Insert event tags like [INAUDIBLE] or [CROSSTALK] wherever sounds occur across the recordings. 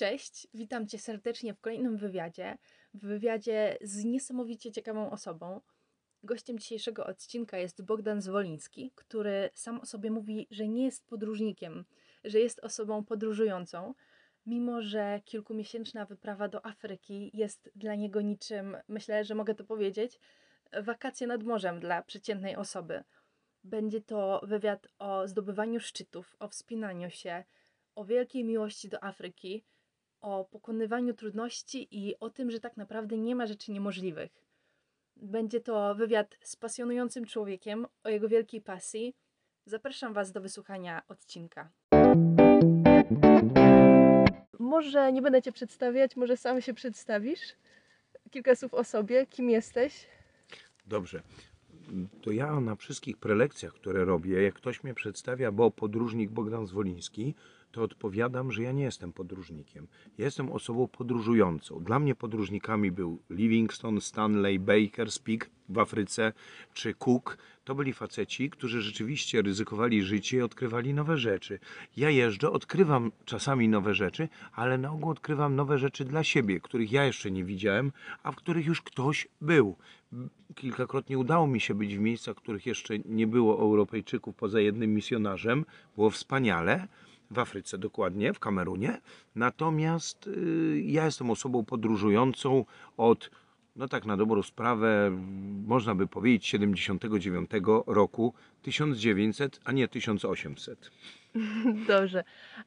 Cześć, witam Cię serdecznie w kolejnym wywiadzie. W wywiadzie z niesamowicie ciekawą osobą. Gościem dzisiejszego odcinka jest Bogdan Zwoliński, który sam o sobie mówi, że nie jest podróżnikiem, że jest osobą podróżującą, mimo że kilkumiesięczna wyprawa do Afryki jest dla niego niczym, myślę, że mogę to powiedzieć, wakacje nad morzem dla przeciętnej osoby. Będzie to wywiad o zdobywaniu szczytów, o wspinaniu się, o wielkiej miłości do Afryki, o pokonywaniu trudności i o tym, że tak naprawdę nie ma rzeczy niemożliwych. Będzie to wywiad z pasjonującym człowiekiem o jego wielkiej pasji. Zapraszam Was do wysłuchania odcinka. Może nie będę Cię przedstawiać, może sam się przedstawisz? Kilka słów o sobie, kim jesteś? Dobrze. To ja na wszystkich prelekcjach, które robię, jak ktoś mnie przedstawia, bo podróżnik Bogdan Zwoliński, to odpowiadam, że ja nie jestem podróżnikiem. Jestem osobą podróżującą. Dla mnie podróżnikami był Livingstone, Stanley, Baker, Speak w Afryce czy Cook. To byli faceci, którzy rzeczywiście ryzykowali życie i odkrywali nowe rzeczy. Ja jeżdżę, odkrywam czasami nowe rzeczy, ale na ogół odkrywam nowe rzeczy dla siebie, których ja jeszcze nie widziałem, a w których już ktoś był. Kilkakrotnie udało mi się być w miejscach, w których jeszcze nie było Europejczyków poza jednym misjonarzem. Było wspaniale w Afryce dokładnie, w Kamerunie. Natomiast y, ja jestem osobą podróżującą od, no tak na dobrą sprawę, można by powiedzieć 79 roku, 1900, a nie 1800. [LAUGHS] Dobrze.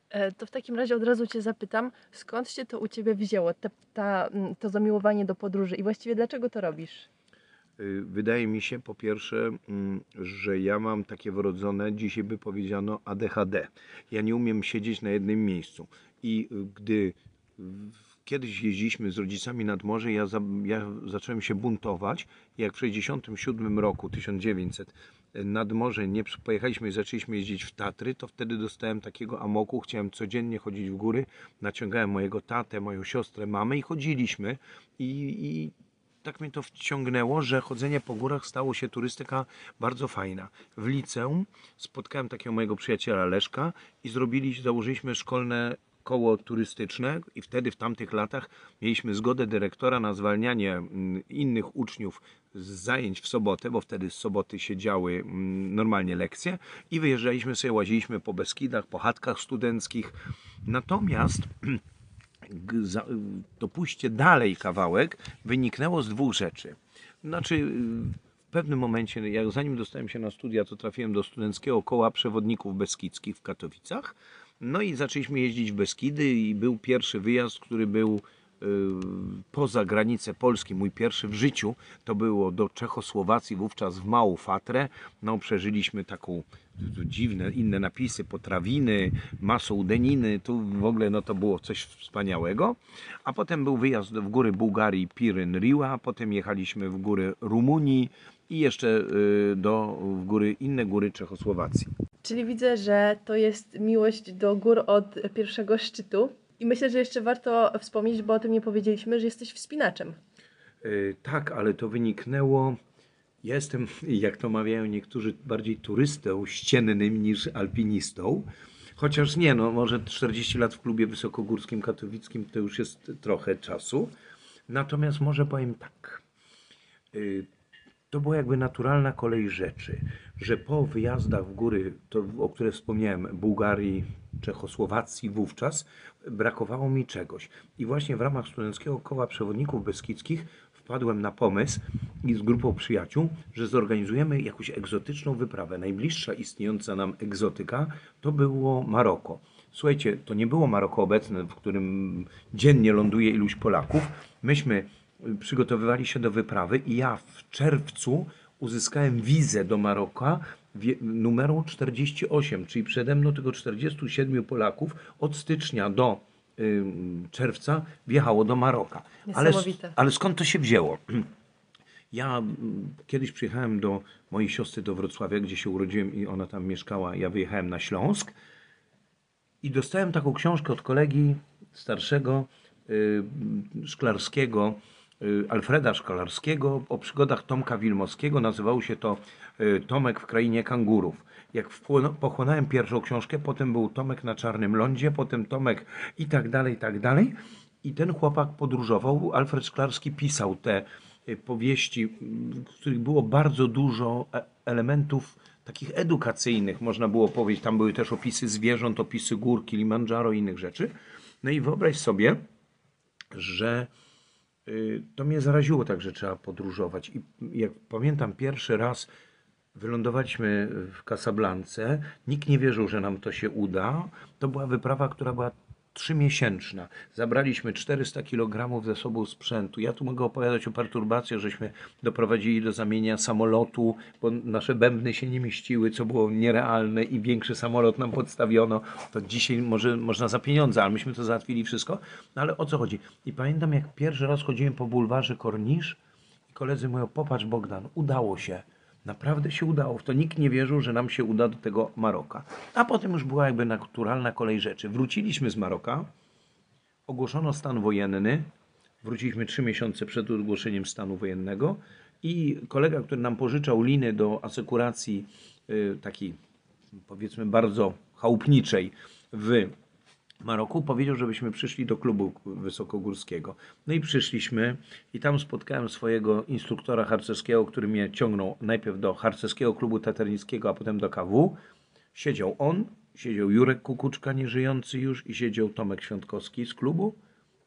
E, To w takim razie od razu Cię zapytam, skąd się to u Ciebie wzięło, ta, to zamiłowanie do podróży i właściwie dlaczego to robisz? Y, Wydaje mi się po pierwsze, mm, że ja mam takie wrodzone, dzisiaj by powiedziano ADHD. Ja nie umiem siedzieć na jednym miejscu. I y, gdy w- kiedyś jeździliśmy z rodzicami nad morze, ja, za, ja zacząłem się buntować. Jak w 67 roku, 1900, y, nad morze nie pojechaliśmy i zaczęliśmy jeździć w Tatry, to wtedy dostałem takiego amoku. Chciałem codziennie chodzić w góry. Naciągałem mojego tatę, moją siostrę, mamę i chodziliśmy. I, i tak mnie to wciągnęło, że chodzenie po górach stało się turystyka bardzo fajna. W liceum spotkałem takiego mojego przyjaciela Leszka i zrobili, założyliśmy szkolne koło turystyczne i wtedy w tamtych latach mieliśmy zgodę dyrektora na zwalnianie mm, innych uczniów z zajęć w sobotę, bo wtedy z soboty się działy mm, normalnie lekcje i wyjeżdżaliśmy sobie, łaziliśmy po Beskidach, po chatkach studenckich. Natomiast [CLEARS THROAT] to pójście dalej kawałek wyniknęło z dwóch rzeczy. Znaczy, w pewnym momencie, jak zanim dostałem się na studia, to trafiłem do studenckiego koła przewodników beskidzkich w Katowicach. No i zaczęliśmy jeździć w Beskidy i był pierwszy wyjazd, który był poza granicę Polski, mój pierwszy w życiu, to było do Czechosłowacji, wówczas w Małą Fatrę. No, przeżyliśmy taką dziwne, inne napisy, potrawiny, masą deniny, tu w ogóle no, to było coś wspaniałego. A potem był wyjazd w góry Bułgarii, Piryn, Riła, potem jechaliśmy w góry Rumunii i jeszcze y, do, w góry, inne góry Czechosłowacji. Czyli widzę, że to jest miłość do gór od pierwszego szczytu. I myślę, że jeszcze warto wspomnieć, bo o tym nie powiedzieliśmy, że jesteś wspinaczem. Y, Tak, ale to wyniknęło. Ja jestem, [LAUGHS] jak to mawiają niektórzy, bardziej turystą ściennym niż alpinistą. Chociaż nie, no może 40 lat w klubie wysokogórskim katowickim to już jest trochę czasu. Natomiast może powiem tak. Y, To była jakby naturalna kolej rzeczy, że po wyjazdach w góry, to, o które wspomniałem, Bułgarii, Czechosłowacji wówczas, brakowało mi czegoś. I właśnie w ramach Studenckiego Koła Przewodników Beskidzkich wpadłem na pomysł i z grupą przyjaciół, że zorganizujemy jakąś egzotyczną wyprawę. Najbliższa istniejąca nam egzotyka to było Maroko. Słuchajcie, to nie było Maroko obecne, w którym dziennie ląduje iluś Polaków. Myśmy przygotowywali się do wyprawy i ja w czerwcu uzyskałem wizę do Maroka numerą 48, czyli przede mną tylko 47 Polaków od stycznia do y, czerwca wjechało do Maroka. Ale, ale skąd to się wzięło? Ja kiedyś przyjechałem do mojej siostry do Wrocławia, gdzie się urodziłem i ona tam mieszkała. Ja wyjechałem na Śląsk i dostałem taką książkę od kolegi starszego, y, szklarskiego, Alfreda Szklarskiego o przygodach Tomka Wilmowskiego. Nazywało się to Tomek w krainie kangurów. jak pochłonąłem pierwszą książkę, potem był Tomek na Czarnym Lądzie, potem Tomek i tak dalej, i tak dalej. I ten chłopak podróżował. Alfred Szklarski pisał te y, powieści, w których było bardzo dużo e- elementów takich edukacyjnych, można było powiedzieć. Tam były też opisy zwierząt, opisy gór, Kilimandżaro i innych rzeczy. No i wyobraź sobie, że y, to mnie zaraziło tak, że trzeba podróżować. I jak pamiętam pierwszy raz wylądowaliśmy w Casablance, nikt nie wierzył, że nam to się uda. To była wyprawa, która była trzymiesięczna. Zabraliśmy 400 kg ze sobą sprzętu. Ja tu mogę opowiadać o perturbacjach, żeśmy doprowadzili do zamienia samolotu, bo nasze bębny się nie mieściły, co było nierealne i większy samolot nam podstawiono. To dzisiaj może, można za pieniądze, ale myśmy to załatwili wszystko. No ale o co chodzi? I pamiętam, jak pierwszy raz chodziłem po bulwarze Kornisz i koledzy mówią, popatrz Bogdan, udało się. Naprawdę się udało. W to nikt nie wierzył, że nam się uda do tego Maroka. A potem już była jakby naturalna kolej rzeczy. Wróciliśmy z Maroka, ogłoszono stan wojenny. Wróciliśmy trzy miesiące przed ogłoszeniem stanu wojennego i kolega, który nam pożyczał liny do asekuracji y, takiej powiedzmy bardzo chałupniczej w Maroku, powiedział, żebyśmy przyszli do klubu wysokogórskiego. No i przyszliśmy i tam spotkałem swojego instruktora harcerskiego, który mnie ciągnął najpierw do harcerskiego klubu taternickiego, a potem do KW. Siedział on, siedział Jurek Kukuczka, nieżyjący już i siedział Tomek Świątkowski z klubu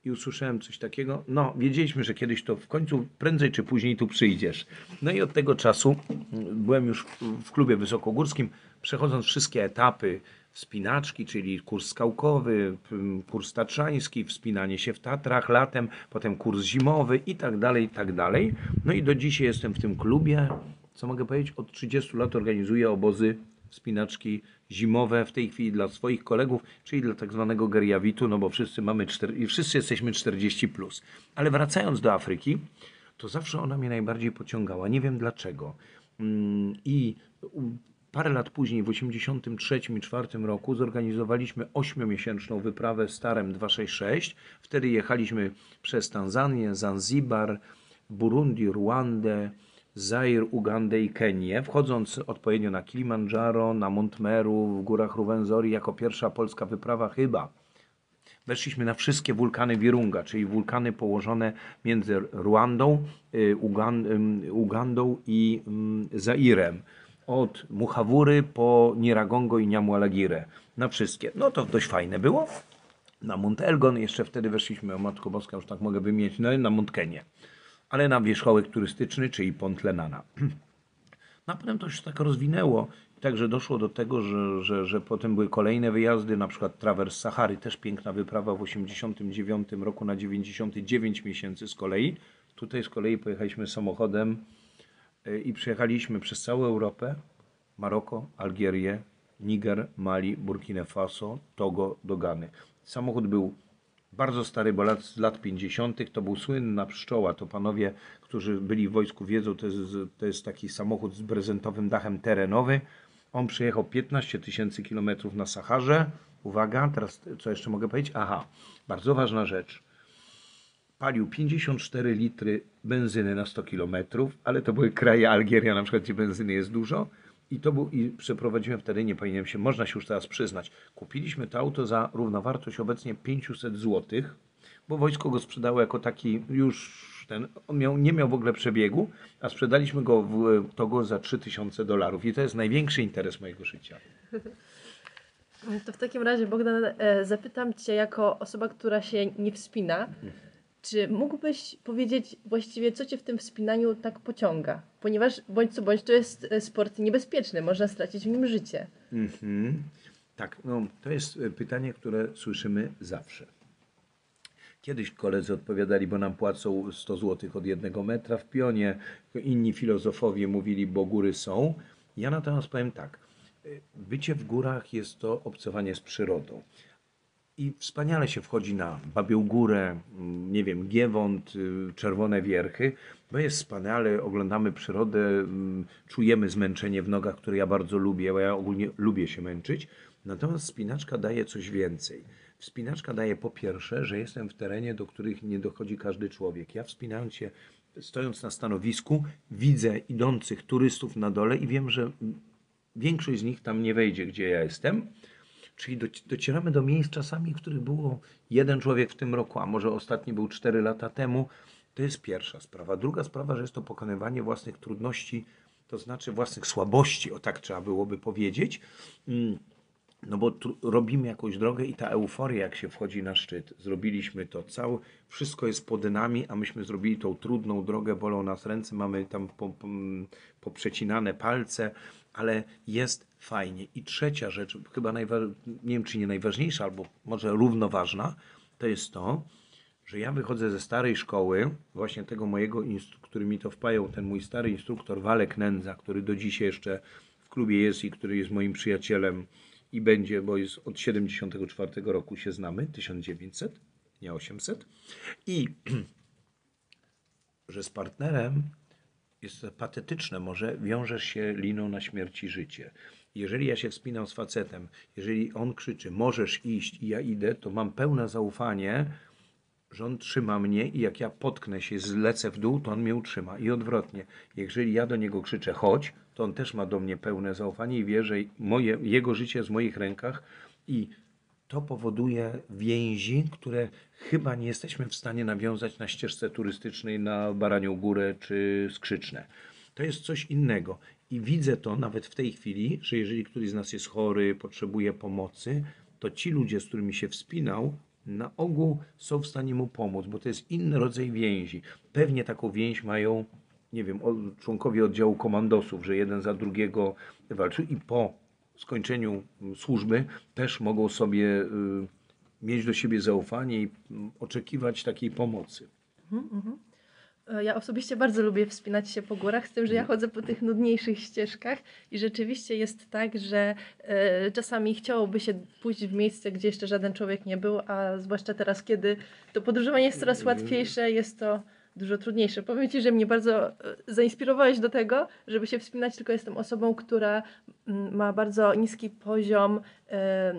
i usłyszałem coś takiego. No, wiedzieliśmy, że kiedyś to w końcu, prędzej czy później tu przyjdziesz. No i od tego czasu mm, byłem już w- w klubie wysokogórskim, przechodząc wszystkie etapy wspinaczki, czyli kurs skałkowy, p- kurs tatrzański, wspinanie się w Tatrach latem, potem kurs zimowy i tak dalej, i tak dalej. No i do dzisiaj jestem w tym klubie. Co mogę powiedzieć? Od 30 lat organizuję obozy wspinaczki zimowe w tej chwili dla swoich kolegów, czyli dla tak zwanego geriawitu, no bo wszyscy mamy i wszyscy jesteśmy 40 plus. Ale wracając do Afryki, to zawsze ona mnie najbardziej pociągała. Nie wiem dlaczego. Mm, I parę lat później, w 83 i 4 roku, zorganizowaliśmy ośmiomiesięczną wyprawę Starem 266. Wtedy jechaliśmy przez Tanzanię, Zanzibar, Burundi, Ruandę, Zair, Ugandę i Kenię, wchodząc odpowiednio na Kilimandżaro, na Mont Meru, w górach Ruwenzori, jako pierwsza polska wyprawa chyba. Weszliśmy na wszystkie wulkany Wirunga, czyli wulkany położone między Ruandą, y, ym, Ugandą i ym, Zairem. Od Muhavury po Niragongo i Niamualagirę. Na wszystkie. No to dość fajne było. Na Mont Elgon jeszcze wtedy weszliśmy, o Matko Boska, już tak mogę wymienić, no na Mont Kenię. Ale na wierzchołek turystyczny, czyli Pont Lenana. [CLEARS THROAT] No a potem to się tak rozwinęło. Także doszło do tego, że, że, że potem były kolejne wyjazdy, na przykład Trawers Sahary, też piękna wyprawa w 89 roku na 99 miesięcy z kolei. Tutaj z kolei pojechaliśmy samochodem i przejechaliśmy przez całą Europę, Maroko, Algierię, Niger, Mali, Burkina Faso, Togo, do Gany. Samochód był bardzo stary, bo lat, z lat 50. to był słynna pszczoła. To panowie, którzy byli w wojsku wiedzą, to jest, to jest taki samochód z brezentowym dachem terenowy. On przejechał 15 tysięcy kilometrów na Saharze. Uwaga, teraz co jeszcze mogę powiedzieć? Aha, bardzo ważna rzecz. Palił 54 litry benzyny na 100 kilometrów, ale to były kraje Algieria, na przykład, gdzie benzyny jest dużo. I to był, i przeprowadziłem wtedy, nie powinienem się, można się już teraz przyznać. Kupiliśmy to auto za równowartość obecnie 500 zł, bo wojsko go sprzedało jako taki już ten, on miał, nie miał w ogóle przebiegu, a sprzedaliśmy go w Togo za 3000 dolarów. I to jest największy interes mojego życia. To w takim razie, Bogdan, e, zapytam Cię jako osoba, która się nie wspina, czy mógłbyś powiedzieć właściwie, co Cię w tym wspinaniu tak pociąga? Ponieważ bądź co bądź to jest e, sport niebezpieczny, można stracić w nim życie. Mhm. Tak, no, to jest e, pytanie, które słyszymy zawsze. Kiedyś koledzy odpowiadali, bo nam płacą 100 zł od jednego metra w pionie, inni filozofowie mówili, bo góry są. Ja natomiast powiem tak, y, bycie w górach jest to obcowanie z przyrodą. I wspaniale się wchodzi na Babią Górę, mm, nie wiem, Giewont, y, Czerwone Wierchy, bo jest wspaniale, oglądamy przyrodę, mm, czujemy zmęczenie w nogach, które ja bardzo lubię, bo ja ogólnie lubię się męczyć. Natomiast spinaczka daje coś więcej. Wspinaczka daje po pierwsze, że jestem w terenie, do których nie dochodzi każdy człowiek. Ja wspinając się, stojąc na stanowisku, widzę idących turystów na dole i wiem, że większość z nich tam nie wejdzie, gdzie ja jestem. Czyli doci- docieramy do miejsc czasami, w których było jeden człowiek w tym roku, a może ostatni był 4 lata temu. To jest pierwsza sprawa. Druga sprawa, że jest to pokonywanie własnych trudności, to znaczy własnych słabości, o tak trzeba byłoby powiedzieć. Mm, No bo robimy jakąś drogę i ta euforia, jak się wchodzi na szczyt, zrobiliśmy to, całe, wszystko jest pod nami, a myśmy zrobili tą trudną drogę, bolą nas ręce, mamy tam po, poprzecinane palce, ale jest fajnie. I trzecia rzecz, chyba najwa- nie wiem czy nie najważniejsza, albo może równoważna, to jest to, że ja wychodzę ze starej szkoły, właśnie tego mojego, który mi to wpajał, ten mój stary instruktor Walek Nędza, który do dzisiaj jeszcze w klubie jest i który jest moim przyjacielem i będzie, bo jest od 74 roku się znamy, 1900, nie 800. I [CLEARS THROAT] że z partnerem jest patetyczne, może wiążesz się liną na śmierć i życie. Jeżeli ja się wspinam z facetem, jeżeli on krzyczy, możesz iść i ja idę, to mam pełne zaufanie, że on trzyma mnie i jak ja potknę się, zlecę w dół, to on mnie utrzyma. I odwrotnie. Jeżeli ja do niego krzyczę chodź, to on też ma do mnie pełne zaufanie i wie, że moje, jego życie jest w moich rękach i to powoduje więzi, które chyba nie jesteśmy w stanie nawiązać na ścieżce turystycznej na Baranią Górę czy Skrzyczne. To jest coś innego. I widzę to nawet w tej chwili, że jeżeli któryś z nas jest chory, potrzebuje pomocy, to ci ludzie, z którymi się wspinał, na ogół są w stanie mu pomóc, bo to jest inny rodzaj więzi. Pewnie taką więź mają, nie wiem, członkowie oddziału komandosów, że jeden za drugiego walczy i po skończeniu mm, służby też mogą sobie y, mieć do siebie zaufanie i mm, oczekiwać takiej pomocy. E, Ja osobiście bardzo lubię wspinać się po górach, z tym, że ja chodzę po tych nudniejszych ścieżkach i rzeczywiście jest tak, że e, czasami chciałoby się pójść w miejsce, gdzie jeszcze żaden człowiek nie był, a zwłaszcza teraz, kiedy to podróżowanie jest coraz łatwiejsze, jest to dużo trudniejsze. Powiem Ci, że mnie bardzo e, zainspirowałeś do tego, żeby się wspinać, tylko jestem osobą, która mm, ma bardzo niski poziom e,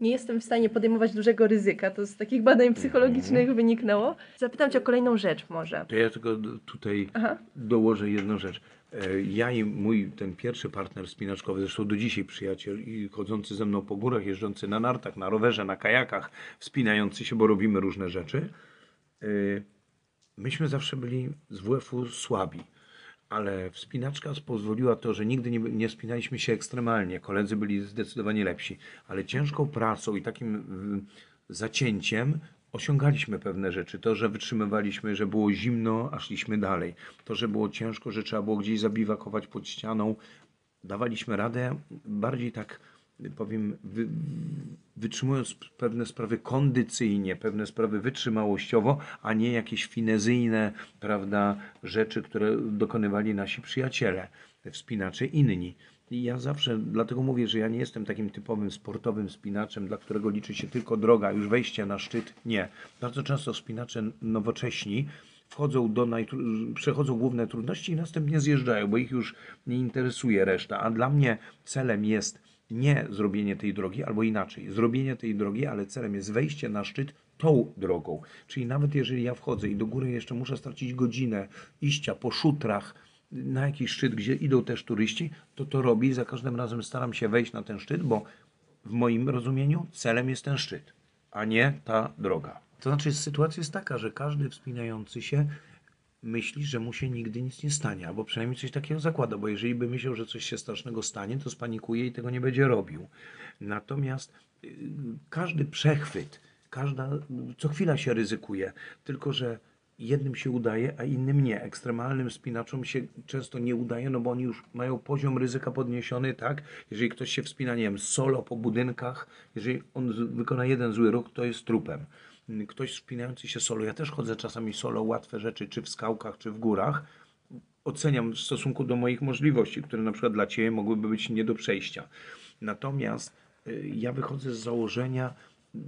nie jestem w stanie podejmować dużego ryzyka. To z takich badań psychologicznych wyniknęło. Zapytam Cię o kolejną rzecz może. To ja tylko tutaj Aha. dołożę jedną rzecz. E, Ja i mój ten pierwszy partner spinaczkowy, zresztą do dzisiaj przyjaciel i chodzący ze mną po górach, jeżdżący na nartach, na rowerze, na kajakach, wspinający się, bo robimy różne rzeczy. Myśmy zawsze byli z WF-u słabi, ale wspinaczka pozwoliła to, że nigdy nie, nie spinaliśmy się ekstremalnie. Koledzy byli zdecydowanie lepsi, ale ciężką pracą i takim mm, zacięciem osiągaliśmy pewne rzeczy. To, że wytrzymywaliśmy, że było zimno, a szliśmy dalej. To, że było ciężko, że trzeba było gdzieś zabiwakować pod ścianą. Dawaliśmy radę bardziej tak, powiem, wy, wytrzymując pewne sprawy kondycyjnie, pewne sprawy wytrzymałościowo, a nie jakieś finezyjne, prawda, rzeczy, które dokonywali nasi przyjaciele, wspinacze inni. I ja zawsze, dlatego mówię, że ja nie jestem takim typowym sportowym spinaczem, dla którego liczy się tylko droga, już wejście na szczyt. Nie. Bardzo często spinacze nowocześni wchodzą do najtru- przechodzą główne trudności i następnie zjeżdżają, bo ich już nie interesuje reszta. A dla mnie celem jest nie zrobienie tej drogi, albo inaczej, zrobienie tej drogi, ale celem jest wejście na szczyt tą drogą. Czyli nawet jeżeli ja wchodzę i do góry jeszcze muszę stracić godzinę iścia po szutrach na jakiś szczyt, gdzie idą też turyści, to to robię i za każdym razem staram się wejść na ten szczyt, bo w moim rozumieniu celem jest ten szczyt, a nie ta droga. To znaczy sytuacja jest taka, że każdy wspinający się myśli, że mu się nigdy nic nie stanie, albo przynajmniej coś takiego zakłada, bo jeżeli by myślał, że coś się strasznego stanie, to spanikuje i tego nie będzie robił. Natomiast y, każdy przechwyt, każda, co chwila się ryzykuje, tylko że jednym się udaje, a innym nie. Ekstremalnym spinaczom się często nie udaje, no bo oni już mają poziom ryzyka podniesiony, tak? Jeżeli ktoś się wspina, nie wiem, solo po budynkach, jeżeli on wykona jeden zły ruch, to jest trupem. Ktoś wspinający się solo, ja też chodzę czasami solo, łatwe rzeczy, czy w skałkach, czy w górach, oceniam w stosunku do moich możliwości, które na przykład dla Ciebie mogłyby być nie do przejścia. Natomiast y, ja wychodzę z założenia, y,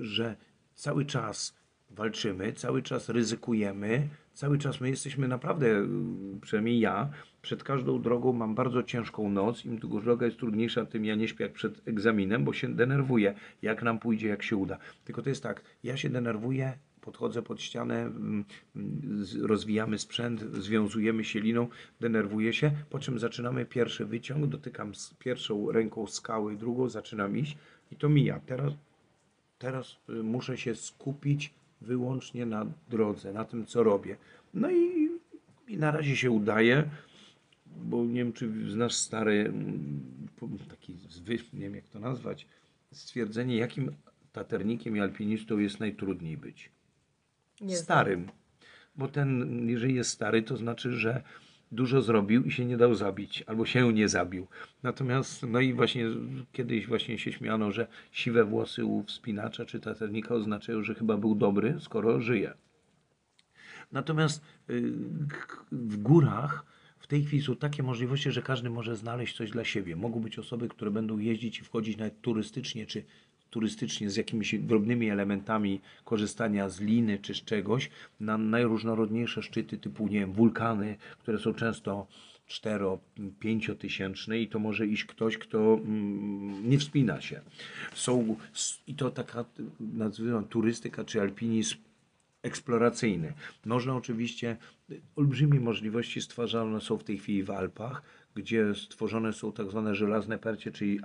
że cały czas walczymy, cały czas ryzykujemy, cały czas my jesteśmy naprawdę, y, przynajmniej ja, przed każdą drogą mam bardzo ciężką noc. Im droga jest trudniejsza, tym ja nie śpię jak przed egzaminem, bo się denerwuję, jak nam pójdzie, jak się uda. Tylko to jest tak, ja się denerwuję Podchodzę pod ścianę, mm, mm, rozwijamy sprzęt, związujemy się liną, denerwuję się, po czym zaczynamy pierwszy wyciąg, dotykam pierwszą ręką skały, drugą zaczynam iść i to mija. Teraz, teraz y, muszę się skupić wyłącznie na drodze, na tym, co robię. No i, i na razie się udaje, bo nie wiem, czy znasz stary mm, taki zwyż, nie wiem jak to nazwać, stwierdzenie, jakim taternikiem i alpinistą jest najtrudniej być. Nie Starym. Bo ten, jeżeli jest stary, to znaczy, że dużo zrobił i się nie dał zabić, albo się nie zabił. Natomiast, no i właśnie kiedyś właśnie się śmiano, że siwe włosy u wspinacza czy taternika oznaczają, że chyba był dobry, skoro żyje. Natomiast y, w górach w tej chwili są takie możliwości, że każdy może znaleźć coś dla siebie. Mogą być osoby, które będą jeździć i wchodzić nawet turystycznie, czy turystycznie z jakimiś drobnymi elementami korzystania z liny czy z czegoś na najróżnorodniejsze szczyty typu, nie wiem, wulkany, które są często 4-5 tysięczne i to może iść ktoś, kto mm, nie wspina się. Są, I to taka, nazywam turystyka czy alpinizm eksploracyjny. Można oczywiście, olbrzymie możliwości stwarzane są w tej chwili w Alpach, gdzie stworzone są tak zwane żelazne percie, czyli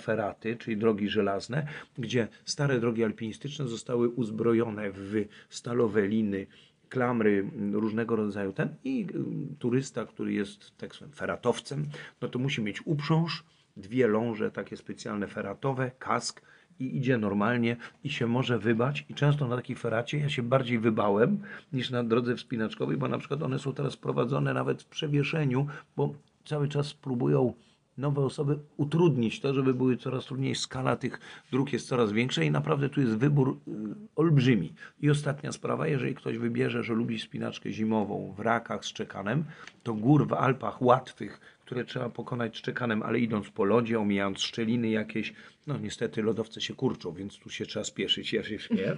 ferraty, czyli drogi żelazne, gdzie stare drogi alpinistyczne zostały uzbrojone w stalowe liny, klamry różnego rodzaju ten i y, turysta, który jest tak zwanym feratowcem, no to musi mieć uprząż, dwie ląże takie specjalne feratowe, kask i idzie normalnie i się może wybać. I często na takiej feracie ja się bardziej wybałem niż na drodze wspinaczkowej, bo na przykład one są teraz prowadzone nawet w przewieszeniu, bo cały czas próbują nowe osoby utrudnić to, żeby były coraz trudniej. Skala tych dróg jest coraz większa i naprawdę tu jest wybór y, olbrzymi. I ostatnia sprawa, jeżeli ktoś wybierze, że lubi spinaczkę zimową w rakach z czekanem, to gór w Alpach łatwych, które trzeba pokonać szczekanem, ale idąc po lodzie, omijając szczeliny jakieś, no niestety lodowce się kurczą, więc tu się trzeba spieszyć, ja się śmieję,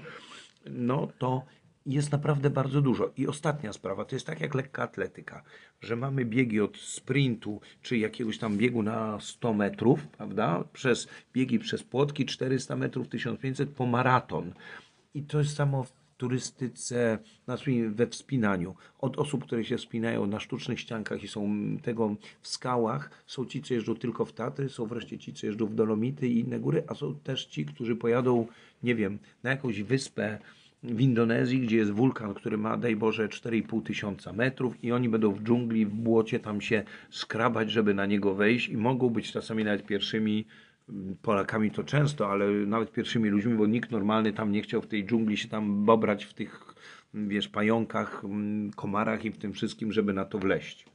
no to jest naprawdę bardzo dużo. I ostatnia sprawa, to jest tak jak lekka atletyka, że mamy biegi od sprintu, czy jakiegoś tam biegu na 100 metrów, prawda, przez biegi przez płotki 400 metrów, 1500 po maraton. I to jest samo turystyce, nazwijmy we wspinaniu. Od osób, które się wspinają na sztucznych ściankach i są tego w skałach, są ci, co jeżdżą tylko w Tatry, są wreszcie ci, co jeżdżą w Dolomity i inne góry, a są też ci, którzy pojadą, nie wiem, na jakąś wyspę w Indonezji, gdzie jest wulkan, który ma, daj Boże, 4,5 tysiąca metrów i oni będą w dżungli, w błocie tam się skrabać, żeby na niego wejść i mogą być czasami nawet pierwszymi mm, Polakami to często, ale nawet pierwszymi ludźmi, bo nikt normalny tam nie chciał w tej dżungli się tam bobrać w tych, wiesz, pająkach, komarach i w tym wszystkim, żeby na to wleść.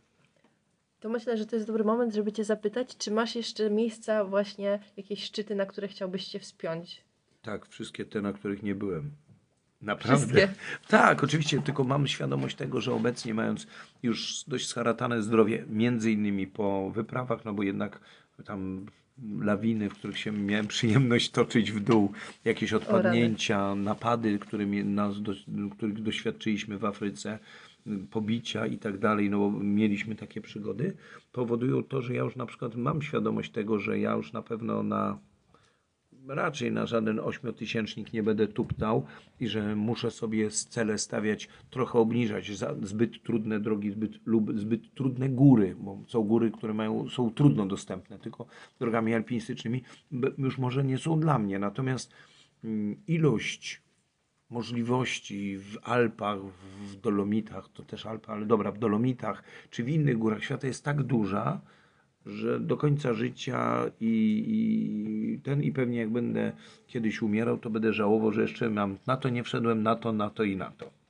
To myślę, że to jest dobry moment, żeby Cię zapytać, czy masz jeszcze miejsca, właśnie jakieś szczyty, na które chciałbyś się wspiąć? Tak, wszystkie te, na których nie byłem. Naprawdę. Wszystkie? [LAUGHS] Tak, oczywiście, tylko mam świadomość tego, że obecnie mając już dość scharatane zdrowie, między innymi po wyprawach, no bo jednak tam lawiny, w których się miałem przyjemność toczyć w dół, jakieś odpadnięcia, napady, nas, do, których doświadczyliśmy w Afryce, pobicia i tak dalej, no bo mieliśmy takie przygody, powodują to, że ja już na przykład mam świadomość tego, że ja już na pewno na raczej na żaden ośmiotysięcznik nie będę tuptał i że muszę sobie cele stawiać, trochę obniżać zbyt trudne drogi zbyt, lub zbyt trudne góry, bo są góry, które mają, są trudno dostępne, tylko drogami alpinistycznymi już może nie są dla mnie. Natomiast mm, ilość możliwości w Alpach, w Dolomitach, to też Alpy, ale dobra, w Dolomitach czy w innych górach świata jest tak duża, że do końca życia i, i ten i pewnie jak będę kiedyś umierał, to będę żałował, że jeszcze mam na to nie wszedłem, na to, na to i na to.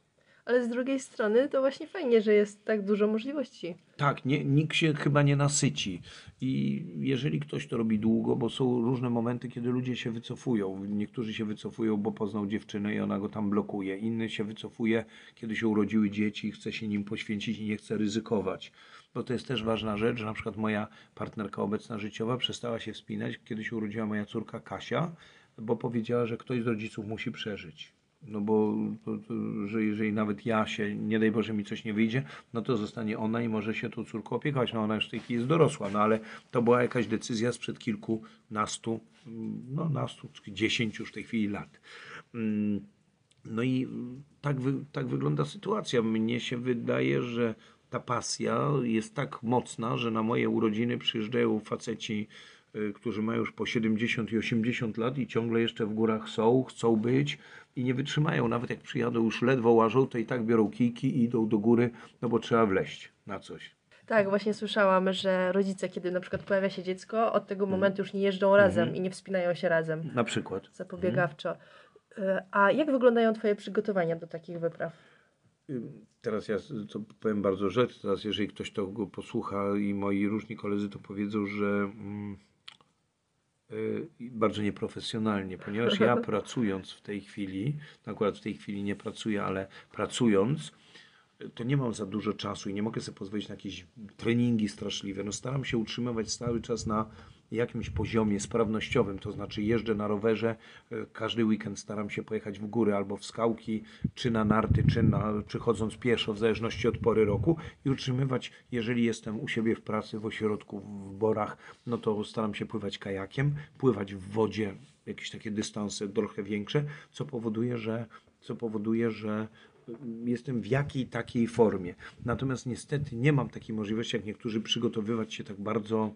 Ale z drugiej strony to właśnie fajnie, że jest tak dużo możliwości. Tak, nie, nikt się chyba nie nasyci. I jeżeli ktoś to robi długo, bo są różne momenty, kiedy ludzie się wycofują. Niektórzy się wycofują, bo poznał dziewczynę i ona go tam blokuje. Inny się wycofuje, kiedy się urodziły dzieci i chce się nim poświęcić i nie chce ryzykować. Bo to jest też ważna rzecz, że na przykład moja partnerka obecna życiowa przestała się wspinać, kiedy się urodziła moja córka Kasia, bo powiedziała, że ktoś z rodziców musi przeżyć. No bo to, to, że jeżeli nawet ja się, nie daj Boże mi coś nie wyjdzie, no to zostanie ona i może się tą córką opiekować. No ona już w tej chwili jest dorosła, no ale to była jakaś decyzja sprzed kilkunastu, no nastu, dziesięciu już w tej chwili lat. Mm, No i tak, wy, tak wygląda sytuacja. Mnie się wydaje, że ta pasja jest tak mocna, że na moje urodziny przyjeżdżają faceci, y, którzy mają już po 70 i 80 lat i ciągle jeszcze w górach są, chcą być i nie wytrzymają. Nawet jak przyjadą już ledwo łażą, to i tak biorą kijki i idą do góry, no bo trzeba wleść na coś. Tak, właśnie słyszałam, że rodzice, kiedy na przykład pojawia się dziecko, od tego Mhm. momentu już nie jeżdżą razem i nie wspinają się razem Na przykład. zapobiegawczo. Y, A jak wyglądają Twoje przygotowania do takich wypraw? Teraz ja to powiem bardzo rzecz. Teraz jeżeli ktoś to go posłucha i moi różni koledzy to powiedzą, że mm, y, bardzo nieprofesjonalnie, ponieważ ja [LAUGHS] pracując w tej chwili, no akurat w tej chwili nie pracuję, ale pracując, to nie mam za dużo czasu i nie mogę sobie pozwolić na jakieś treningi straszliwe. No staram się utrzymywać cały czas na jakimś poziomie sprawnościowym, to znaczy jeżdżę na rowerze, y, każdy weekend staram się pojechać w góry albo w skałki, czy na narty, czy, na, czy chodząc pieszo, w zależności od pory roku i utrzymywać, jeżeli jestem u siebie w pracy, w ośrodku, w borach, no to staram się pływać kajakiem, pływać w wodzie jakieś takie dystanse trochę większe, co powoduje, że, co powoduje, że jestem w jakiej takiej formie. Natomiast niestety nie mam takiej możliwości, jak niektórzy, przygotowywać się tak bardzo,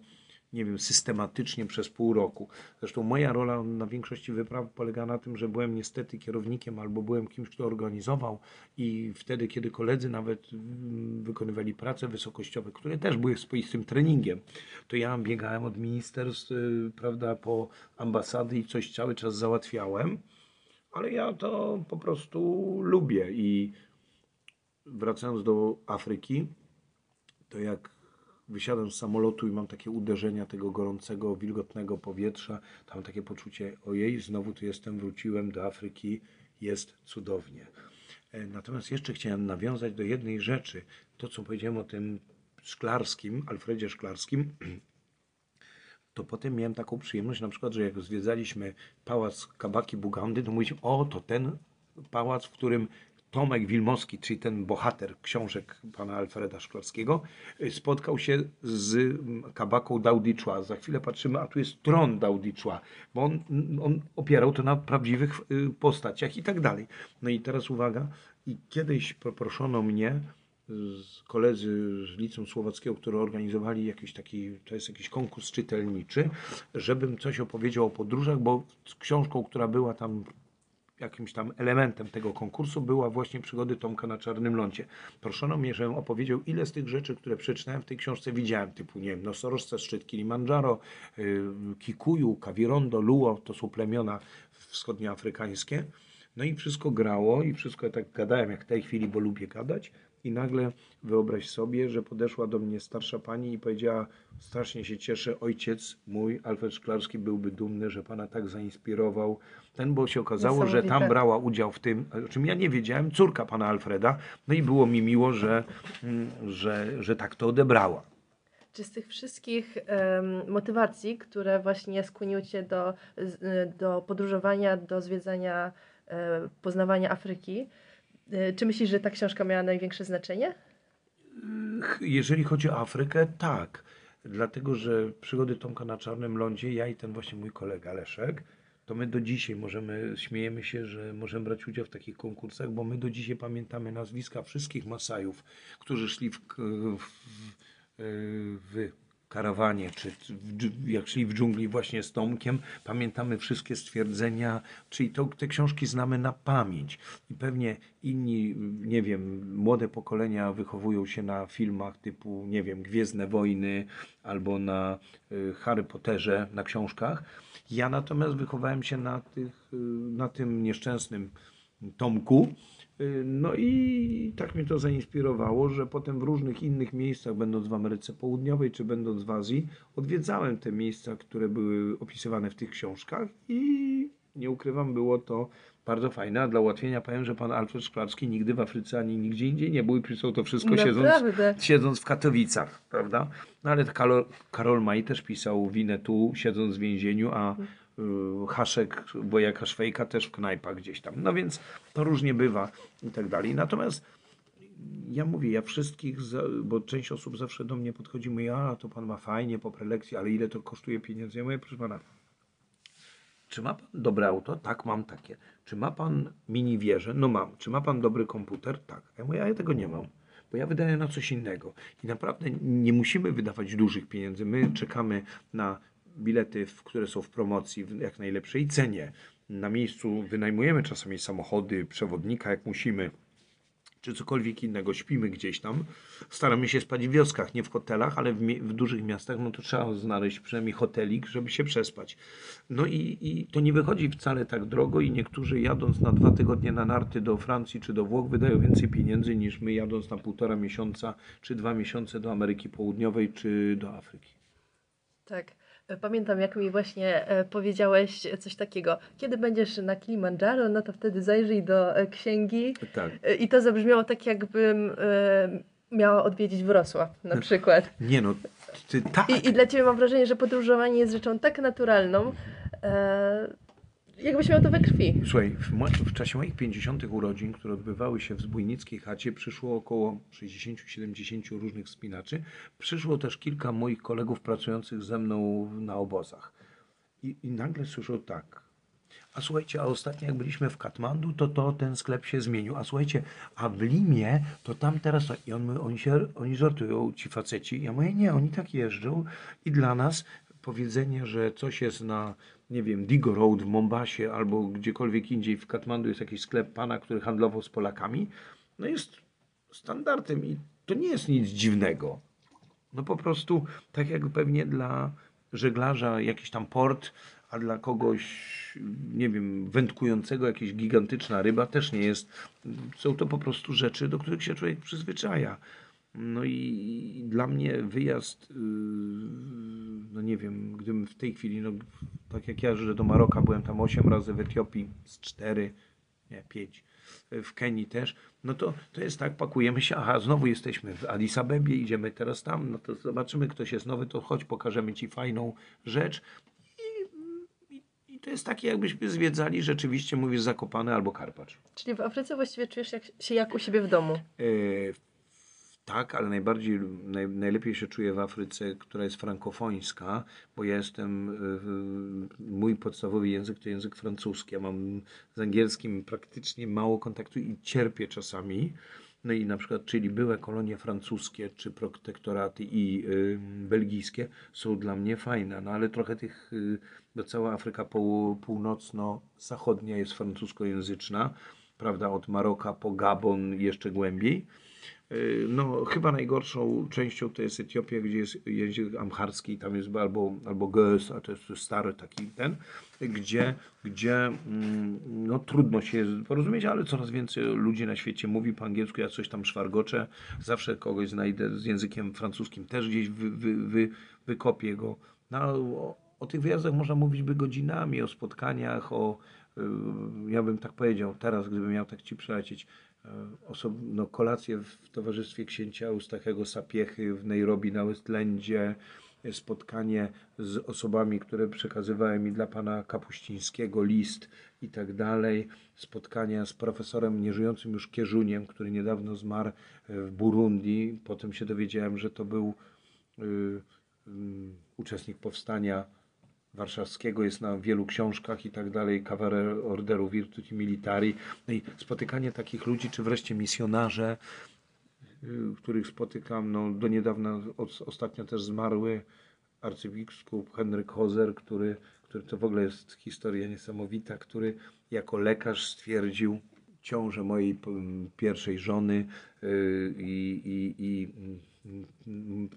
nie wiem, systematycznie przez pół roku. Zresztą moja rola na większości wypraw polega na tym, że byłem niestety kierownikiem albo byłem kimś, kto organizował i wtedy, kiedy koledzy nawet mm, wykonywali prace wysokościowe, które też były swoistym treningiem, to ja biegałem od ministerstw, y, prawda, po ambasady i coś cały czas załatwiałem ale ja to po prostu lubię i wracając do Afryki, to jak wysiadam z samolotu i mam takie uderzenia tego gorącego, wilgotnego powietrza, to mam takie poczucie, ojej, znowu tu jestem, wróciłem do Afryki, jest cudownie. E, Natomiast jeszcze chciałem nawiązać do jednej rzeczy, to co powiedziałem o tym Szklarskim, Alfredzie Szklarskim, [CLEARS THROAT] to potem miałem taką przyjemność, na przykład, że jak zwiedzaliśmy pałac Kabaki Bugandy, to mówiliśmy, o, to ten pałac, w którym Tomek Wilmowski, czyli ten bohater książek pana Alfreda Szklarskiego, y, spotkał się z mm, kabaką Daudichua. Za chwilę patrzymy, a tu jest tron Daudichua, bo on, on opierał to na prawdziwych y, postaciach i tak dalej. No i teraz uwaga, i kiedyś poproszono mnie, z koledzy z Liceum Słowackiego, które organizowali jakiś taki, to jest jakiś konkurs czytelniczy, żebym coś opowiedział o podróżach, bo z książką, która była tam jakimś tam elementem tego konkursu była właśnie przygody Tomka na Czarnym Lądzie. Proszono mnie, żebym opowiedział, ile z tych rzeczy, które przeczytałem w tej książce widziałem, typu, nie wiem, nosorożce, szczyt Kilimandżaro, yy, Kikuyu, Kavirondo, Luo, to są plemiona wschodnioafrykańskie. No i wszystko grało i wszystko ja tak gadałem jak w tej chwili, bo lubię gadać. I nagle wyobraź sobie, że podeszła do mnie starsza pani i powiedziała: Strasznie się cieszę, ojciec mój, Alfred Szklarski, byłby dumny, że pana tak zainspirował. Ten, bo się okazało, że tam brała udział w tym, o czym ja nie wiedziałem, córka pana Alfreda. No i było mi miło, że, mm, że, że tak to odebrała. Czy z tych wszystkich em, motywacji, które właśnie skłoniły Cię do, y, do podróżowania, do zwiedzania, e, poznawania Afryki, czy myślisz, że ta książka miała największe znaczenie? Jeżeli chodzi o Afrykę, tak. Dlatego, że przygody Tomka na Czarnym Lądzie, ja i ten właśnie mój kolega Leszek, to my do dzisiaj możemy, śmiejemy się, że możemy brać udział w takich konkursach, bo my do dzisiaj pamiętamy nazwiska wszystkich Masajów, którzy szli w, w, w karawanie, czy jak szli w dżungli właśnie z Tomkiem, pamiętamy wszystkie stwierdzenia, czyli to, te książki znamy na pamięć. I pewnie inni, nie wiem, młode pokolenia wychowują się na filmach typu, nie wiem, Gwiezdne Wojny albo na y, Harry Potterze, na książkach. Ja natomiast wychowałem się na, tych, y, na tym nieszczęsnym Tomku. Y, No i tak mnie to zainspirowało, że potem w różnych innych miejscach, będąc w Ameryce Południowej czy będąc w Azji, odwiedzałem te miejsca, które były opisywane w tych książkach i nie ukrywam, było to bardzo fajne. A dla ułatwienia powiem, że pan Alfred Szklarski nigdy w Afryce ani nigdzie indziej nie był i pisał to wszystko siedząc, siedząc w Katowicach, prawda? No ale Karol, Karol Maj też pisał winę tu, siedząc w więzieniu, a Haszek, Wojaka Szwejka też w knajpach gdzieś tam. No więc to różnie bywa i tak dalej. Natomiast ja mówię, ja wszystkich, bo część osób zawsze do mnie podchodzi mówi, a to pan ma fajnie po prelekcji, ale ile to kosztuje pieniędzy? Ja mówię, proszę pana, czy ma pan dobre auto? Tak, mam takie. Czy ma pan mini wieżę? No mam. Czy ma pan dobry komputer? Tak. Ja mówię, ja tego nie mam. Bo ja wydaję na coś innego. I naprawdę nie musimy wydawać dużych pieniędzy. My czekamy na bilety, które są w promocji w jak najlepszej cenie. Na miejscu wynajmujemy czasami samochody, przewodnika jak musimy czy cokolwiek innego, śpimy gdzieś tam. Staramy się spać w wioskach, nie w hotelach, ale w, w dużych miastach, no to trzeba znaleźć przynajmniej hotelik, żeby się przespać. No i, i to nie wychodzi wcale tak drogo i niektórzy jadąc na dwa tygodnie na narty do Francji czy do Włoch wydają więcej pieniędzy niż my jadąc na półtora miesiąca czy dwa miesiące do Ameryki Południowej czy do Afryki. Tak. Pamiętam, jak mi właśnie e, powiedziałeś coś takiego. Kiedy będziesz na Kilimandżaro, no to wtedy zajrzyj do e, księgi. Tak. E, I to zabrzmiało tak, jakbym miała odwiedzić Wrocław na [LAUGHS] przykład. Nie no, ty tak. I, I dla Ciebie mam wrażenie, że podróżowanie jest rzeczą tak naturalną, jakbyś miał to we krwi. Słuchaj, w, mo- w czasie moich 50. urodzin, które odbywały się w zbójnickiej chacie, przyszło około 60-70 różnych wspinaczy. Przyszło też kilka moich kolegów pracujących ze mną na obozach. I, I nagle słyszą tak. A słuchajcie, a ostatnio jak byliśmy w Katmandu, to, to ten sklep się zmienił. A słuchajcie, a w Limie, to tam teraz... I on, oni, się, oni żartują, ci faceci. Ja mówię, nie, oni tak jeżdżą. I dla nas powiedzenie, że coś jest na, nie wiem, Digo Road w Mombasie albo gdziekolwiek indziej w Katmandu jest jakiś sklep pana, który handlował z Polakami, no jest standardem i to nie jest nic dziwnego. No po prostu, tak jak pewnie dla żeglarza jakiś tam port, a dla kogoś, nie wiem, wędkującego jakaś gigantyczna ryba też nie jest. Są to po prostu rzeczy, do których się człowiek przyzwyczaja. No i, dla mnie wyjazd, yy, no nie wiem, gdybym w tej chwili, no tak jak ja, że do Maroka byłem tam 8 razy, w Etiopii z 4, nie, 5, w Kenii też, no to, to jest tak, pakujemy się, aha, znowu jesteśmy w Addis Abebie, idziemy teraz tam, no to zobaczymy, ktoś jest nowy, to chodź, pokażemy Ci fajną rzecz. I, i, i to jest takie, jakbyśmy zwiedzali rzeczywiście, mówisz, Zakopane albo Karpacz. Czyli w Afryce właściwie czujesz jak, się jak u siebie w domu. E, tak, ale najbardziej, naj, najlepiej się czuję w Afryce, która jest frankofońska, bo ja jestem, e, mój podstawowy język to język francuski. Ja mam z angielskim praktycznie mało kontaktu i cierpię czasami. No i na przykład, czyli były kolonie francuskie, czy protektoraty i y, belgijskie są dla mnie fajne, no ale trochę tych, y, bo cała Afryka północno-zachodnia jest francuskojęzyczna, prawda, od Maroka po Gabon jeszcze głębiej. Y, No, chyba najgorszą częścią to jest Etiopia, gdzie jest język amharski, tam jest albo, albo Goes, a to jest stary taki ten, gdzie, gdzie mm, no, trudno się porozumieć, ale coraz więcej ludzi na świecie mówi po angielsku, ja coś tam szwargoczę, zawsze kogoś znajdę z językiem francuskim, też gdzieś wy, wy, wy, wykopię go. No, o, o tych wyjazdach można mówić by godzinami, o spotkaniach, o, y, ja bym tak powiedział, teraz gdybym miał tak ci przelecieć, e, osob, no, kolację w towarzystwie księcia Eustachego Sapiechy w Nairobi na Westlandzie, e, spotkanie z osobami, które przekazywały mi dla pana Kapuścińskiego list i tak dalej, spotkania z profesorem nieżyjącym już Kierzuniem, który niedawno zmarł e, w Burundi, potem się dowiedziałem, że to był y, y, uczestnik powstania warszawskiego, jest na wielu książkach i tak dalej, kawaler orderu Virtuti Militari. No i spotykanie takich ludzi, czy wreszcie misjonarze, y, których spotykam, no do niedawna, os- ostatnio też zmarły arcybiskup Henryk Hozer, który, który to w ogóle jest historia niesamowita, który jako lekarz stwierdził ciążę mojej p- pierwszej żony y, i, i, i, mm,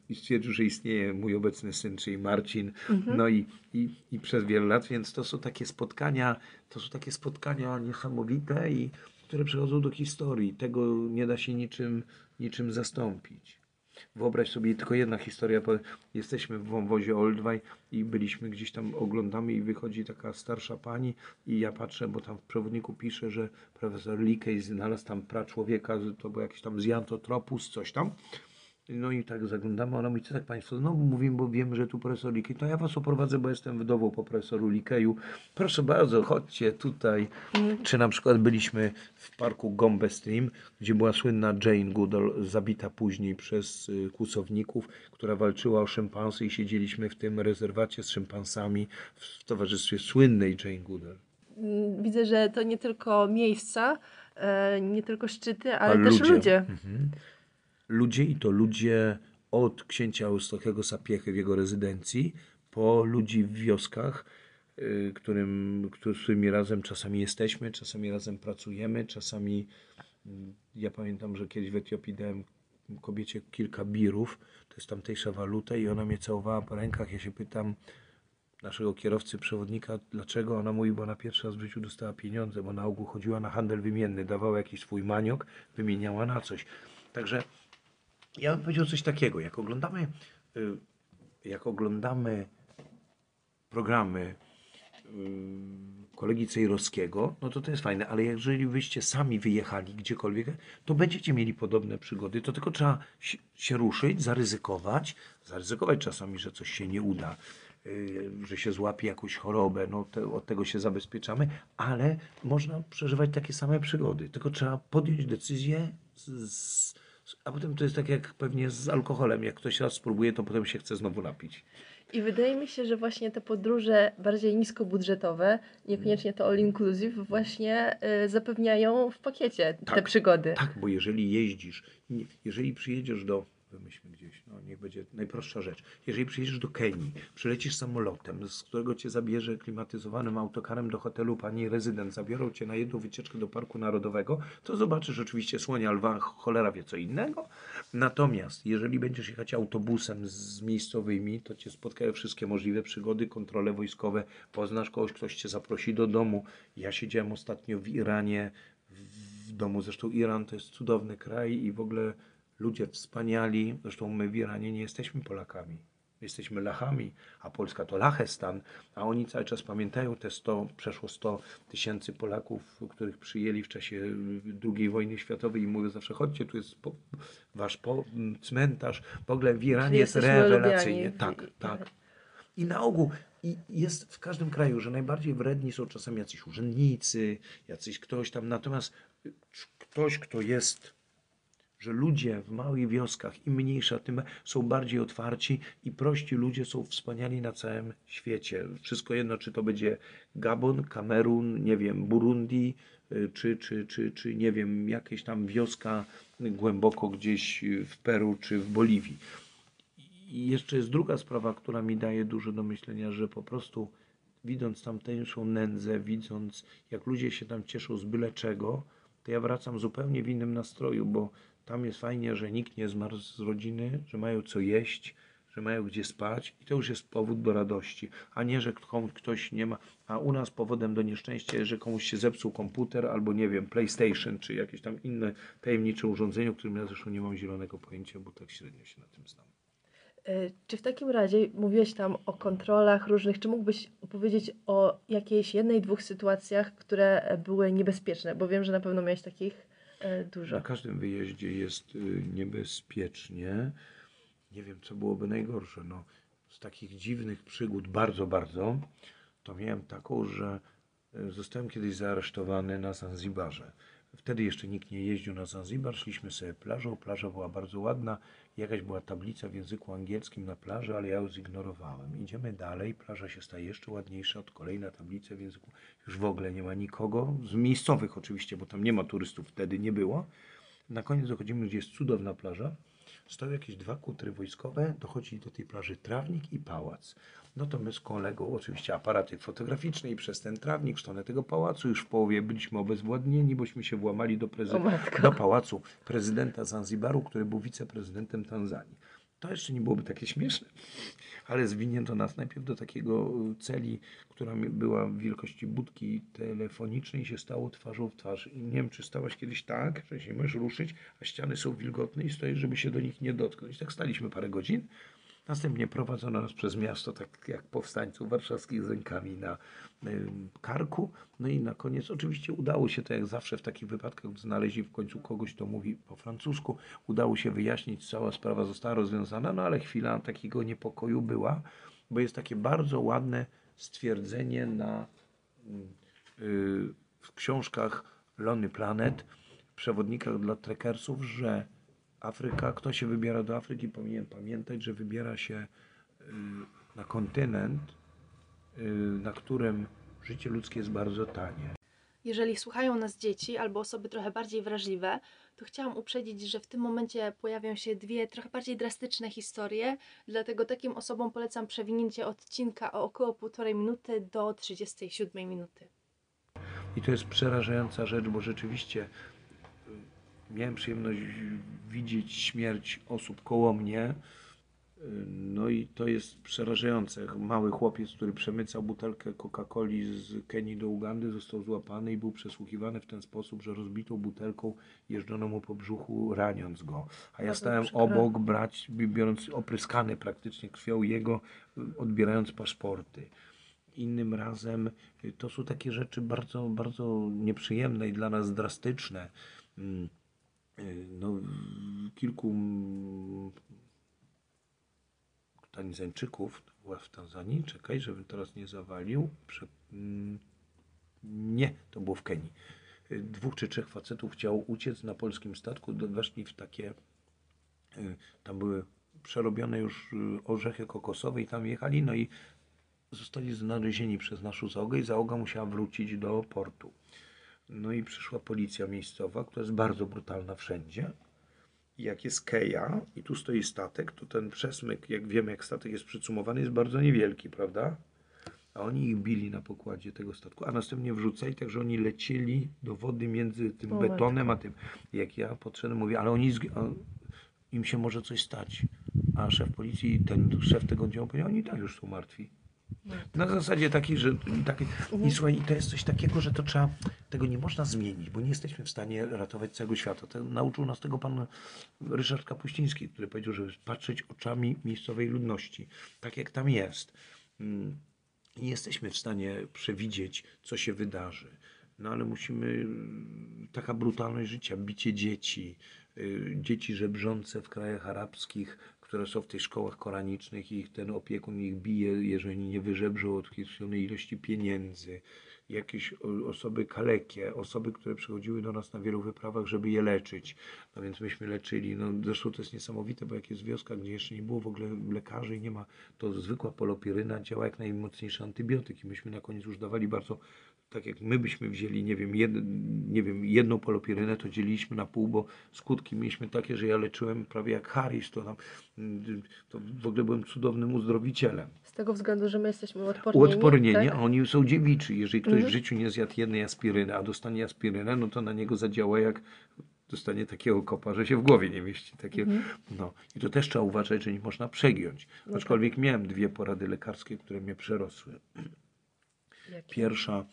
i stwierdził, że istnieje mój obecny syn, czyli Marcin. No i, i, i przez wiele lat, więc to są takie spotkania, to są takie spotkania niesamowite i które przechodzą do historii. Tego nie da się niczym, niczym zastąpić. Wyobraź sobie tylko jedna historia. bo Jesteśmy w wąwozie Oldwaj i byliśmy gdzieś tam, oglądamy i wychodzi taka starsza pani i ja patrzę, bo tam w przewodniku pisze, że profesor Likej znalazł tam praczłowieka, że to był jakiś tam Ziantotropus, coś tam. No i tak zaglądamy, ona mówi, co tak Państwo, no mówimy, bo wiemy, że tu profesor Likej, to ja Was oprowadzę, bo jestem wdową po profesoru Likeju. Proszę bardzo, chodźcie tutaj. Czy na przykład byliśmy w parku Gombe Stream, gdzie była słynna Jane Goodall, zabita później przez y, kłusowników, która walczyła o szympansy i siedzieliśmy w tym rezerwacie z szympansami w towarzystwie słynnej Jane Goodall. Mm, Widzę, że to nie tylko miejsca, e, nie tylko szczyty, ale A też ludzie. ludzie. Mhm. Ludzie i to ludzie od księcia Eustachego Sapiechy w jego rezydencji, po ludzi w wioskach, y, którym, którymi razem czasami jesteśmy, czasami razem pracujemy, czasami mm, ja pamiętam, że kiedyś w Etiopii dałem kobiecie kilka birów, to jest tamtejsza waluta i ona mnie całowała po rękach, ja się pytam naszego kierowcy, przewodnika, dlaczego ona mówi, bo ona pierwszy raz w życiu dostała pieniądze, bo na ogół chodziła na handel wymienny, dawała jakiś swój maniok, wymieniała na coś. Także ja bym powiedział coś takiego, jak oglądamy, y, jak oglądamy programy y, kolegi Cejrowskiego, no to to jest fajne, ale jeżeli byście sami wyjechali gdziekolwiek, to będziecie mieli podobne przygody, to tylko trzeba się, ruszyć, zaryzykować, zaryzykować czasami, że coś się nie uda, y, że się złapie jakąś chorobę, no od tego się zabezpieczamy, ale można przeżywać takie same przygody, tylko trzeba podjąć decyzję z, z, a potem to jest tak jak pewnie z alkoholem, jak ktoś raz spróbuje, to potem się chce znowu napić. I wydaje mi się, że właśnie te podróże bardziej niskobudżetowe, niekoniecznie to all inclusive, właśnie y, zapewniają w pakiecie te Tak. przygody. Tak, bo jeżeli jeździsz, jeżeli przyjedziesz do, wymyślmy gdzieś, no niech będzie najprostsza rzecz, jeżeli przyjedziesz do Kenii, przylecisz samolotem, z którego cię zabierze klimatyzowanym autokarem do hotelu pani rezydent, zabiorą cię na jedną wycieczkę do Parku Narodowego, to zobaczysz oczywiście słonia, lwa, cholera wie co innego. Natomiast jeżeli będziesz jechać autobusem z miejscowymi, to cię spotkają wszystkie możliwe przygody, kontrole wojskowe, poznasz kogoś, ktoś cię zaprosi do domu. Ja siedziałem ostatnio w Iranie, w domu. Zresztą Iran to jest cudowny kraj i w ogóle ludzie wspaniali. Zresztą my w Iranie nie jesteśmy Polakami. My Jesteśmy Lachami, a Polska to Lachestan, a oni cały czas pamiętają te 100, przeszło 100 tysięcy Polaków, których przyjęli w czasie II wojny światowej i mówią zawsze, chodźcie, tu jest po, wasz po, cmentarz. W ogóle w Iranie Czyli jest rewelacyjnie. lubiani. Tak, tak. I na ogół i jest w każdym kraju, że najbardziej wredni są czasami jacyś urzędnicy, jacyś ktoś tam. Natomiast ktoś, kto jest, że ludzie w małych wioskach, im mniejsza, tym są bardziej otwarci i prości ludzie są wspaniali na całym świecie. Wszystko jedno, czy to będzie Gabon, Kamerun, nie wiem, Burundi, y, czy, czy, czy, czy nie wiem, jakieś tam wioska głęboko gdzieś w Peru czy w Boliwii. I jeszcze jest druga sprawa, która mi daje dużo do myślenia, że po prostu widząc tamtejszą nędzę, widząc jak ludzie się tam cieszą z byle czego, to ja wracam zupełnie w innym nastroju, bo tam jest fajnie, że nikt nie zmarł z rodziny, że mają co jeść, że mają gdzie spać i to już jest powód do radości, a nie, że ktoś nie ma, a u nas powodem do nieszczęścia jest, że komuś się zepsuł komputer albo nie wiem, PlayStation czy jakieś tam inne tajemnicze urządzenie, o którym ja zresztą nie mam zielonego pojęcia, bo tak średnio się na tym znam. Y, Czy w takim razie mówiłeś tam o kontrolach różnych, czy mógłbyś opowiedzieć o jakiejś jednej, dwóch sytuacjach, które e, były niebezpieczne? Bo wiem, że na pewno miałeś takich e, dużo. Na każdym wyjeździe jest y, niebezpiecznie. Nie wiem, co byłoby najgorsze. No, z takich dziwnych przygód, bardzo, bardzo, to miałem taką, że y, zostałem kiedyś zaaresztowany na Zanzibarze. Wtedy jeszcze nikt nie jeździł na Zanzibar, szliśmy sobie plażą, plaża była bardzo ładna, jakaś była tablica w języku angielskim na plaży, ale ja ją zignorowałem. Idziemy dalej, plaża się staje jeszcze ładniejsza, od kolejna tablica w języku, już w ogóle nie ma nikogo, z miejscowych oczywiście, bo tam nie ma turystów, wtedy nie było. Na koniec dochodzimy, gdzie jest cudowna plaża. Stoją jakieś dwa kutry wojskowe, dochodzi do tej plaży trawnik i pałac. No to my z kolegą, oczywiście aparaty fotograficzne i przez ten trawnik w stronę tego pałacu, już w połowie byliśmy obezwładnieni, bośmy się włamali do, prezy- do pałacu prezydenta Zanzibaru, który był wiceprezydentem Tanzanii. To jeszcze nie byłoby takie śmieszne, ale zwinięto nas najpierw do takiego y, celi, która była w wielkości budki telefonicznej i się stało twarzą w twarz. I nie wiem, czy stałaś kiedyś tak, że się możesz ruszyć, a ściany są wilgotne i stoisz, żeby się do nich nie dotknąć. Tak staliśmy parę godzin. Następnie prowadzono nas przez miasto, tak jak powstańców warszawskich z rękami na karku. No i na koniec oczywiście udało się, tak jak zawsze w takich wypadkach, znaleźli w końcu kogoś, kto mówi po francusku. Udało się wyjaśnić, cała sprawa została rozwiązana, no ale chwila takiego niepokoju była, bo jest takie bardzo ładne stwierdzenie na, y, w książkach Lonely Planet, w przewodnikach dla trekkersów, że Afryka, kto się wybiera do Afryki, powinien pamiętać, że wybiera się y, na kontynent, y, na którym życie ludzkie jest bardzo tanie. Jeżeli słuchają nas dzieci albo osoby trochę bardziej wrażliwe, to chciałam uprzedzić, że w tym momencie pojawią się dwie trochę bardziej drastyczne historie, dlatego takim osobom polecam przewinięcie odcinka o około 1,5 minuty do 37 minuty. I to jest przerażająca rzecz, bo rzeczywiście miałem przyjemność widzieć śmierć osób koło mnie. No i to jest przerażające. Mały chłopiec, który przemycał butelkę Coca-Coli z Kenii do Ugandy, został złapany i był przesłuchiwany w ten sposób, że rozbitą butelką jeżdżono mu po brzuchu, raniąc go. A ja stałem obok, brać, biorąc opryskany praktycznie krwią jego, odbierając paszporty. Innym razem y, to są takie rzeczy bardzo, bardzo nieprzyjemne i dla nas drastyczne. Y, No, kilku Tanzańczyków była w Tanzanii, czekaj, żebym teraz nie zawalił. Prze, nie, to było w Kenii. Y, Dwóch czy trzech facetów chciało uciec na polskim statku, weszli w takie, y, tam były przerobione już orzechy kokosowe i tam jechali, no i zostali znalezieni przez naszą załogę i załoga musiała wrócić do portu. No i przyszła policja miejscowa, która jest bardzo brutalna wszędzie. I jak jest keja i tu stoi statek, to ten przesmyk, jak wiemy, jak statek jest przycumowany, jest bardzo niewielki, prawda? A oni ich bili na pokładzie tego statku, a następnie wrzucali, tak że oni lecieli do wody między tym O betonem a tym. Jak ja podszedłem, mówię, ale oni, im się może coś stać. A szef policji, ten szef tego oddziału powiedział, oni tak już są martwi. Na zasadzie takiej, że taki, i słuchaj, to jest coś takiego, że to trzeba, tego nie można zmienić, bo nie jesteśmy w stanie ratować całego świata. To nauczył nas tego pan Ryszard Kapuściński, który powiedział, żeby patrzeć oczami miejscowej ludności, tak jak tam jest. Mm, Nie jesteśmy w stanie przewidzieć, co się wydarzy. No ale musimy, taka brutalność życia, bicie dzieci, y, dzieci żebrzące w krajach arabskich, które są w tych szkołach koranicznych i ich ten opiekun ich bije, jeżeli nie wyżebrzą od ilości pieniędzy. Jakieś osoby kalekie, osoby, które przychodziły do nas na wielu wyprawach, żeby je leczyć. No więc myśmy leczyli. No zresztą to jest niesamowite, bo jak jest wioska, gdzie jeszcze nie było w ogóle lekarzy i nie ma, to zwykła polopiryna działa jak najmocniejszy antybiotyk i myśmy na koniec już dawali bardzo tak jak my byśmy wzięli, nie wiem, jed, nie wiem jedną polopirynę, to dzieliliśmy na pół, bo skutki mieliśmy takie, że ja leczyłem prawie jak Harris, to, tam, to w ogóle byłem cudownym uzdrowicielem. Z tego względu, że my jesteśmy uodpornieni. Uodpornieni, tak? a oni są dziewiczy. Jeżeli ktoś Mhm. w życiu nie zjadł jednej aspiryny, a dostanie aspirynę, no to na niego zadziała jak dostanie takiego kopa, że się w głowie nie mieści. Takie, Mhm. no. I to też trzeba uważać, że nie można przegiąć. No tak. Aczkolwiek miałem dwie porady lekarskie, które mnie przerosły. Pierwsza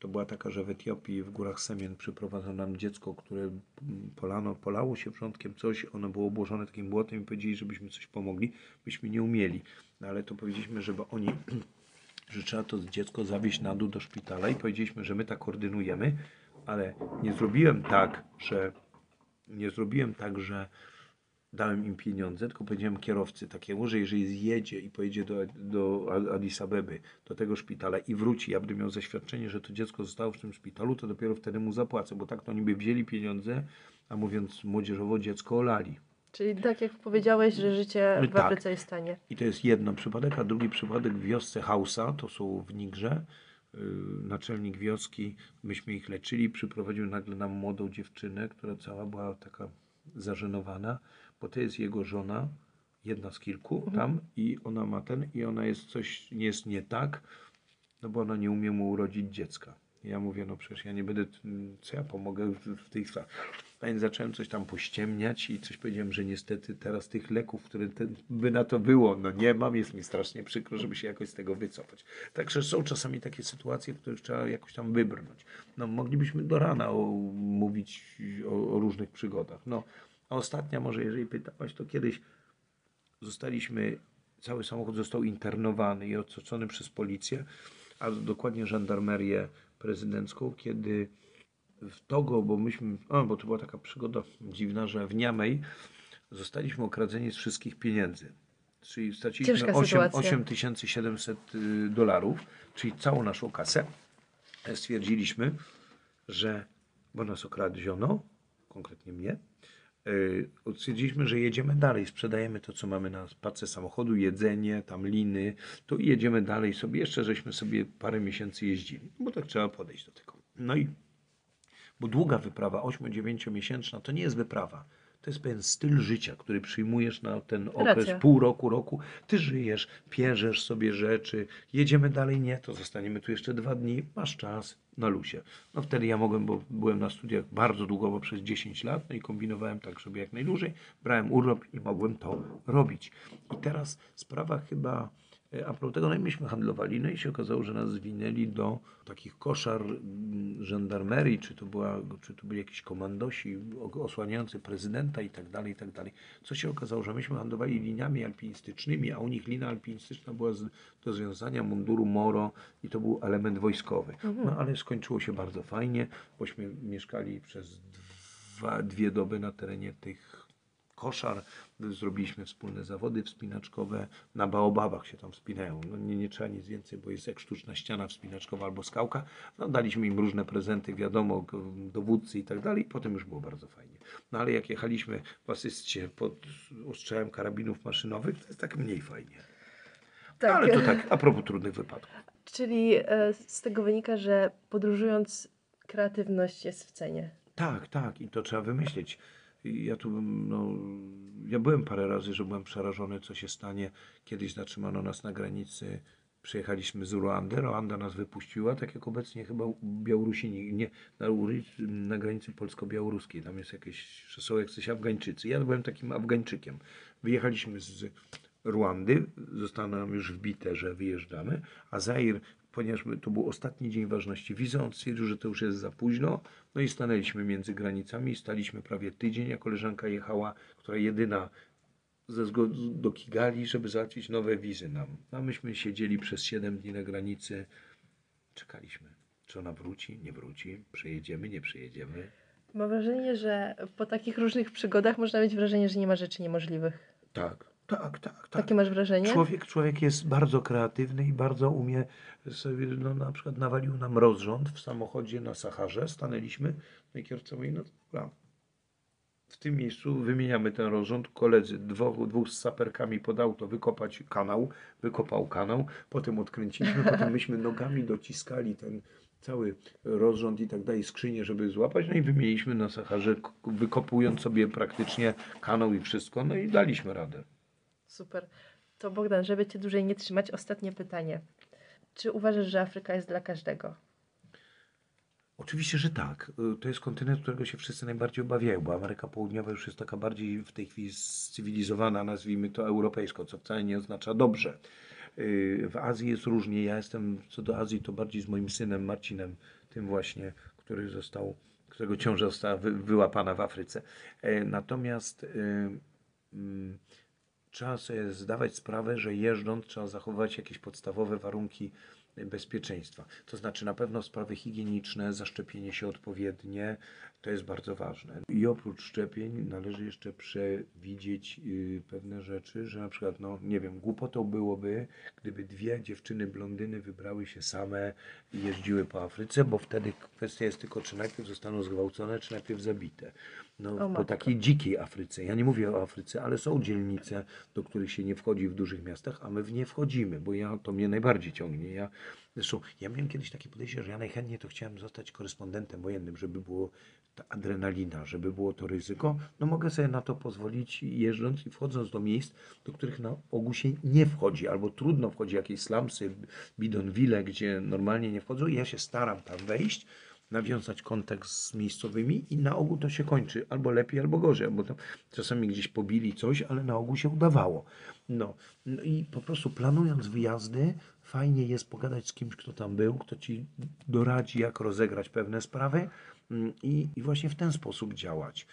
to była taka, że w Etiopii w górach Semien przyprowadzono nam dziecko, które mm, polano, polało się wrzątkiem coś, ono było obłożone takim błotem i powiedzieli, żebyśmy coś pomogli, byśmy nie umieli. No ale to powiedzieliśmy, żeby oni, [CLEARS THROAT] że trzeba to dziecko zawieźć na dół do szpitala i powiedzieliśmy, że my tak koordynujemy, ale nie zrobiłem tak, że nie zrobiłem tak, że dałem im pieniądze, tylko powiedziałem kierowcy takiemu, że jeżeli zjedzie i pojedzie do, do Addis Abeby, do tego szpitala i wróci, ja będę miał zaświadczenie, że to dziecko zostało w tym szpitalu, to dopiero wtedy mu zapłacę, bo tak to oni by wzięli pieniądze, a mówiąc młodzieżowo, dziecko olali. Czyli tak jak powiedziałeś, że życie w Tak. Afryce jest tanie. I to jest jeden przypadek, a drugi przypadek w wiosce Hausa, to są w Nigrze. Yy, Naczelnik wioski, myśmy ich leczyli, przyprowadził nagle nam młodą dziewczynę, która cała była taka zażenowana, bo to jest jego żona, jedna z kilku tam i ona ma ten i ona jest coś, nie jest nie tak, no bo ona nie umie mu urodzić dziecka. Ja mówię, no przecież ja nie będę, co ja pomogę w, w tej sprawie. A Więc zacząłem coś tam pościemniać i coś powiedziałem, że niestety teraz tych leków, które te, by na to było, no nie mam, jest mi strasznie przykro, żeby się jakoś z tego wycofać. Także są czasami takie sytuacje, w których trzeba jakoś tam wybrnąć. No moglibyśmy do rana o, mówić o, o różnych przygodach. No, a ostatnia może, jeżeli pytałaś, to kiedyś zostaliśmy cały samochód został internowany i otoczony przez policję, a dokładnie żandarmerię prezydencką, kiedy w Togo, bo myśmy, bo to była taka przygoda dziwna, że w Niamey zostaliśmy okradzeni z wszystkich pieniędzy. Czyli straciliśmy Ciężka 8, sytuacja. 8700 y, dolarów, czyli całą naszą kasę. Stwierdziliśmy, że, bo nas okradziono, konkretnie mnie, stwierdziliśmy, że jedziemy dalej, sprzedajemy to, co mamy na pace samochodu, jedzenie, tam liny, to jedziemy dalej sobie. Jeszcze żeśmy sobie parę miesięcy jeździli, bo tak trzeba podejść do tego. No i bo długa wyprawa, 8-9 miesięczna, to nie jest wyprawa. To jest pewien styl życia, który przyjmujesz na ten okres Racja. pół roku, roku. Ty żyjesz, pierzesz sobie rzeczy, jedziemy dalej, nie, to zostaniemy tu jeszcze dwa dni, masz czas na lusie. No wtedy ja mogłem, bo byłem na studiach bardzo długo, bo przez 10 lat, no i kombinowałem tak, żeby jak najdłużej, brałem urlop i mogłem to robić. I teraz sprawa chyba A propos tego, no i myśmy handlowali, no i się okazało, że nas zwinęli do takich koszar mm, żandarmerii, czy to, była, czy to byli jakieś komandosi osłaniający prezydenta i tak dalej, i tak dalej. Co się okazało, że myśmy handlowali liniami alpinistycznymi, a u nich lina alpinistyczna była z, do związania munduru Moro i to był element wojskowy. No ale skończyło się bardzo fajnie, bośmy mieszkali przez dwa, dwie doby na terenie tych koszar. Zrobiliśmy wspólne zawody wspinaczkowe. Na baobabach się tam wspinają. No nie, nie trzeba nic więcej, bo jest jak sztuczna ściana wspinaczkowa albo skałka. No, daliśmy im różne prezenty, wiadomo, dowódcy i tak dalej. I potem już było bardzo fajnie. No ale jak jechaliśmy w asystie pod ostrzałem karabinów maszynowych, to jest tak mniej fajnie. Tak. Ale to tak, a propos trudnych wypadków. Czyli e, z tego wynika, że podróżując kreatywność jest w cenie. Tak, tak, i to trzeba wymyślić. Ja tu, bym, no, ja byłem parę razy, że byłem przerażony, co się stanie. Kiedyś zatrzymano nas na granicy, przyjechaliśmy z Ruandy, Rwanda nas wypuściła, tak jak obecnie chyba Białorusini, nie, na, na granicy polsko-białoruskiej, tam jest jakieś, są jacyś Afgańczycy. Ja byłem takim Afgańczykiem. Wyjechaliśmy z Ruandy, zostało nam już wbite, że wyjeżdżamy, a Zair, ponieważ to był ostatni dzień ważności wizy, on stwierdził, że to już jest za późno, no i stanęliśmy między granicami, staliśmy prawie tydzień, a koleżanka jechała, która jedyna ze zgody do Kigali, żeby załatwić nowe wizy nam. A myśmy siedzieli przez 7 dni na granicy, czekaliśmy. Czy ona wróci, nie wróci, przejedziemy, nie przejedziemy. Mam wrażenie, że po takich różnych przygodach można mieć wrażenie, że nie ma rzeczy niemożliwych. Tak, tak, tak. tak. Takie masz wrażenie? Człowiek, człowiek jest bardzo kreatywny i bardzo umie sobie, no na przykład nawalił nam rozrząd w samochodzie na Saharze, stanęliśmy, no i kierowca mówi, no dobra, w tym miejscu wymieniamy ten rozrząd, koledzy dwóch, dwóch z saperkami pod auto wykopać kanał, wykopał kanał, potem odkręciliśmy, potem [LAUGHS] myśmy nogami dociskali ten cały rozrząd i tak dalej, skrzynię, żeby złapać, no i wymieniliśmy na Saharze, wykopując sobie praktycznie kanał i wszystko, no i daliśmy radę. Super. To Bogdan, żeby Cię dłużej nie trzymać, ostatnie pytanie. Czy uważasz, że Afryka jest dla każdego? Oczywiście, że tak. Y, To jest kontynent, którego się wszyscy najbardziej obawiają, bo Ameryka Południowa już jest taka bardziej w tej chwili cywilizowana, nazwijmy to europejsko, co wcale nie oznacza dobrze. Y, W Azji jest różnie. Ja jestem co do Azji to bardziej z moim synem Marcinem, tym właśnie, który został, którego ciąża została wy, wyłapana w Afryce. E, Natomiast y, mm, trzeba sobie zdawać sprawę, że jeżdżąc trzeba zachowywać jakieś podstawowe warunki bezpieczeństwa. To znaczy na pewno sprawy higieniczne, zaszczepienie się odpowiednie, to jest bardzo ważne. I oprócz szczepień należy jeszcze przewidzieć y, pewne rzeczy, że na przykład, no nie wiem, głupotą byłoby, gdyby dwie dziewczyny blondyny wybrały się same i jeździły po Afryce, bo wtedy kwestia jest tylko, czy najpierw zostaną zgwałcone, czy najpierw zabite. No, O po takiej dzikiej Afryce. Ja nie mówię o Afryce, ale są dzielnice, do których się nie wchodzi w dużych miastach, a my w nie wchodzimy, bo ja to mnie najbardziej ciągnie. Ja, zresztą ja miałem kiedyś takie podejście, że ja najchętniej to chciałem zostać korespondentem wojennym, żeby było ta adrenalina, żeby było to ryzyko. No mogę sobie na to pozwolić jeżdżąc i wchodząc do miejsc, do których na ogół się nie wchodzi, albo trudno wchodzi, jakieś slumsy, bidonville, gdzie normalnie nie wchodzą i ja się staram tam wejść, nawiązać kontakt z miejscowymi i na ogół to się kończy albo lepiej, albo gorzej, albo tam czasami gdzieś pobili coś, ale na ogół się udawało. No, no i po prostu planując wyjazdy, fajnie jest pogadać z kimś, kto tam był, kto ci doradzi, jak rozegrać pewne sprawy mm, i, i właśnie w ten sposób działać.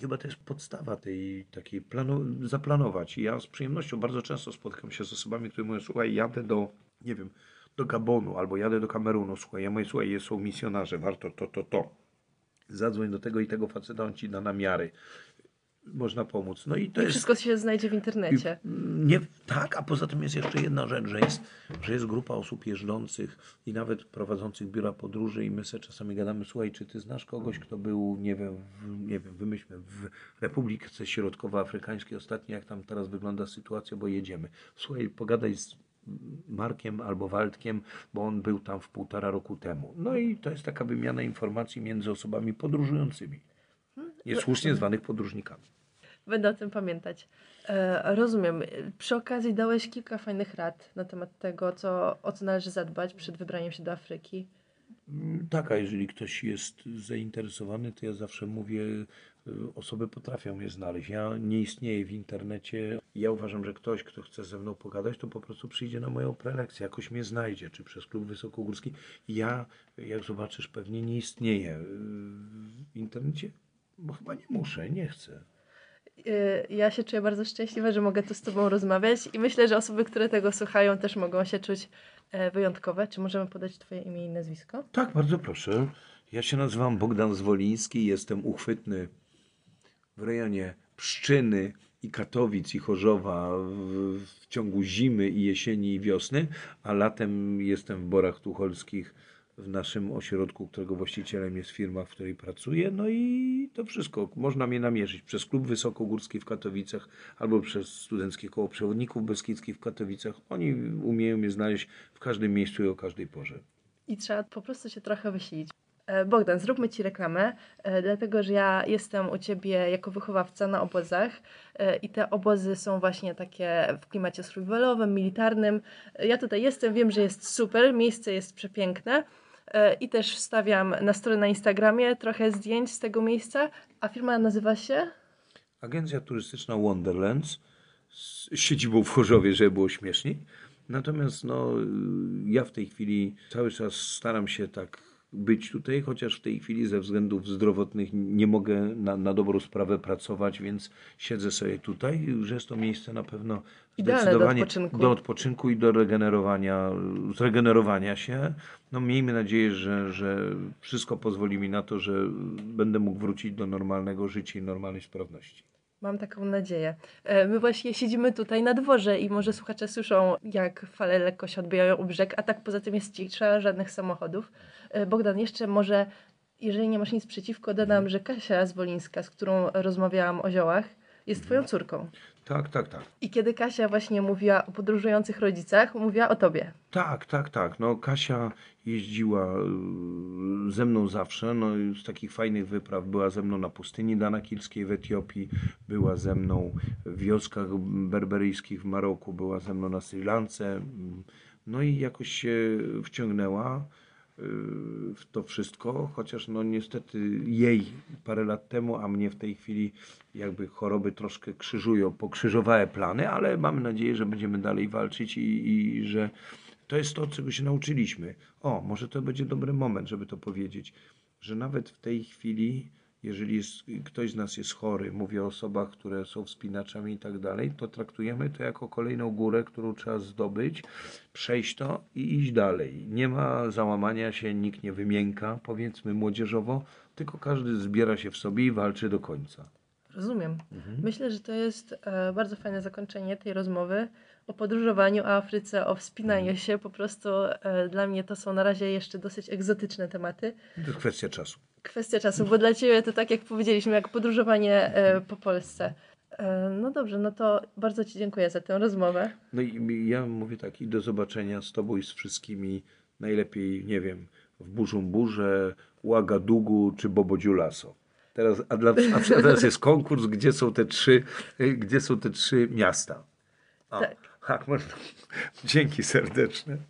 Chyba to jest podstawa tej takiej planu, zaplanować. Ja z przyjemnością bardzo często spotykam się z osobami, które mówią, słuchaj, jadę do, nie wiem, do Gabonu albo jadę do Kamerunu, słuchaj, ja mówię, słuchaj, są misjonarze, warto to, to, to. Zadzwoń do tego i tego faceta, on ci da namiary. Można pomóc. No i to I jest... wszystko się znajdzie w internecie. Nie, tak, a poza tym jest jeszcze jedna rzecz, że jest, że jest grupa osób jeżdżących i nawet prowadzących biura podróży i my sobie czasami gadamy, słuchaj, czy ty znasz kogoś, kto był, nie wiem, w, nie wiem, wymyślmy, w Republice Środkowoafrykańskiej ostatnio, jak tam teraz wygląda sytuacja, bo jedziemy. Słuchaj, pogadaj z Markiem albo Waldkiem, bo on był tam w półtora roku temu. No i to jest taka wymiana informacji między osobami podróżującymi. Niesłusznie zwanych podróżnikami. Będę o tym pamiętać. E, rozumiem. Przy okazji dałeś kilka fajnych rad na temat tego, co, o co należy zadbać przed wybraniem się do Afryki. Mm, Tak, a jeżeli ktoś jest zainteresowany, to ja zawsze mówię, osoby potrafią mnie znaleźć. Ja nie istnieję w internecie. Ja uważam, że ktoś, kto chce ze mną pogadać, to po prostu przyjdzie na moją prelekcję, jakoś mnie znajdzie, czy przez klub wysokogórski. Ja, jak zobaczysz, pewnie nie istnieję y, w internecie, bo chyba nie muszę, nie chcę. E, ja się czuję bardzo szczęśliwa, że mogę tu z Tobą rozmawiać i myślę, że osoby, które tego słuchają, też mogą się czuć e, wyjątkowe. Czy możemy podać Twoje imię i nazwisko? Tak, bardzo proszę. Ja się nazywam Bogdan Zwoliński, jestem uchwytny w rejonie Pszczyny i Katowic i Chorzowa w, w ciągu zimy i jesieni i wiosny, a latem jestem w Borach Tucholskich w naszym ośrodku, którego właścicielem jest firma, w której pracuję. No i to wszystko. Można mnie namierzyć przez Klub Wysokogórski w Katowicach albo przez Studenckie Koło Przewodników Beskidzkich w Katowicach. Oni umieją mnie znaleźć w każdym miejscu i o każdej porze. I trzeba po prostu się trochę wysilić. E, Bogdan, zróbmy Ci reklamę, e, dlatego że ja jestem u Ciebie jako wychowawca na obozach e, i te obozy są właśnie takie w klimacie survivalowym, militarnym. Ja tutaj jestem, wiem, że jest super, miejsce jest przepiękne i też wstawiam na stronę na Instagramie trochę zdjęć z tego miejsca, a firma nazywa się... Agencja turystyczna Wonderlands z siedzibą w Chorzowie, żeby było śmieszniej. Natomiast no, ja w tej chwili cały czas staram się tak być tutaj, chociaż w tej chwili ze względów zdrowotnych nie mogę na, na dobrą sprawę pracować, więc siedzę sobie tutaj, że jest to miejsce na pewno Idealne do zdecydowanie odpoczynku. do odpoczynku i do regenerowania, zregenerowania się. No miejmy nadzieję, że, że wszystko pozwoli mi na to, że będę mógł wrócić do normalnego życia i normalnej sprawności. Mam taką nadzieję. E, My właśnie siedzimy tutaj na dworze i może słuchacze słyszą, jak fale lekko się odbijają u brzeg, a tak poza tym jest cisza, żadnych samochodów. E, Bogdan, jeszcze może, jeżeli nie masz nic przeciwko, dodam, że Kasia Zwolińska, z którą rozmawiałam o ziołach, jest twoją córką. Tak, tak, tak. I kiedy Kasia właśnie mówiła o podróżujących rodzicach, mówiła o tobie. Tak, tak, tak. No, Kasia jeździła y, ze mną zawsze. No, z takich fajnych wypraw była ze mną na pustyni danakilskiej w Etiopii, była ze mną w wioskach berberyjskich w Maroku, była ze mną na Sri Lance. No i jakoś się wciągnęła w to wszystko, chociaż no niestety jej parę lat temu, a mnie w tej chwili jakby choroby troszkę krzyżują, pokrzyżowały plany, ale mamy nadzieję, że będziemy dalej walczyć i, i że to jest to, czego się nauczyliśmy. O, może to będzie dobry moment, żeby to powiedzieć, że nawet w tej chwili, jeżeli jest, ktoś z nas jest chory, mówię o osobach, które są wspinaczami i tak dalej, to traktujemy to jako kolejną górę, którą trzeba zdobyć, przejść to i iść dalej. Nie ma załamania się, nikt nie wymięka, powiedzmy młodzieżowo, tylko każdy zbiera się w sobie i walczy do końca. Rozumiem. Myślę, że to jest e, bardzo fajne zakończenie tej rozmowy o podróżowaniu, o Afryce, o wspinaniu się. Po prostu e, dla mnie to są na razie jeszcze dosyć egzotyczne tematy. To jest kwestia czasu. Kwestia czasu, bo dla Ciebie to tak jak powiedzieliśmy, jak podróżowanie e, po Polsce. E, no dobrze, no to bardzo Ci dziękuję za tę rozmowę. No i ja mówię tak, i do zobaczenia z Tobą i z wszystkimi, najlepiej, nie wiem, w Burzumburze, Ouagadougou czy Bobodziulaso. Teraz, a, dla, a teraz jest konkurs, gdzie są te trzy, gdzie są te trzy miasta. O, Tak. tak [LAUGHS] można. Dzięki serdeczne.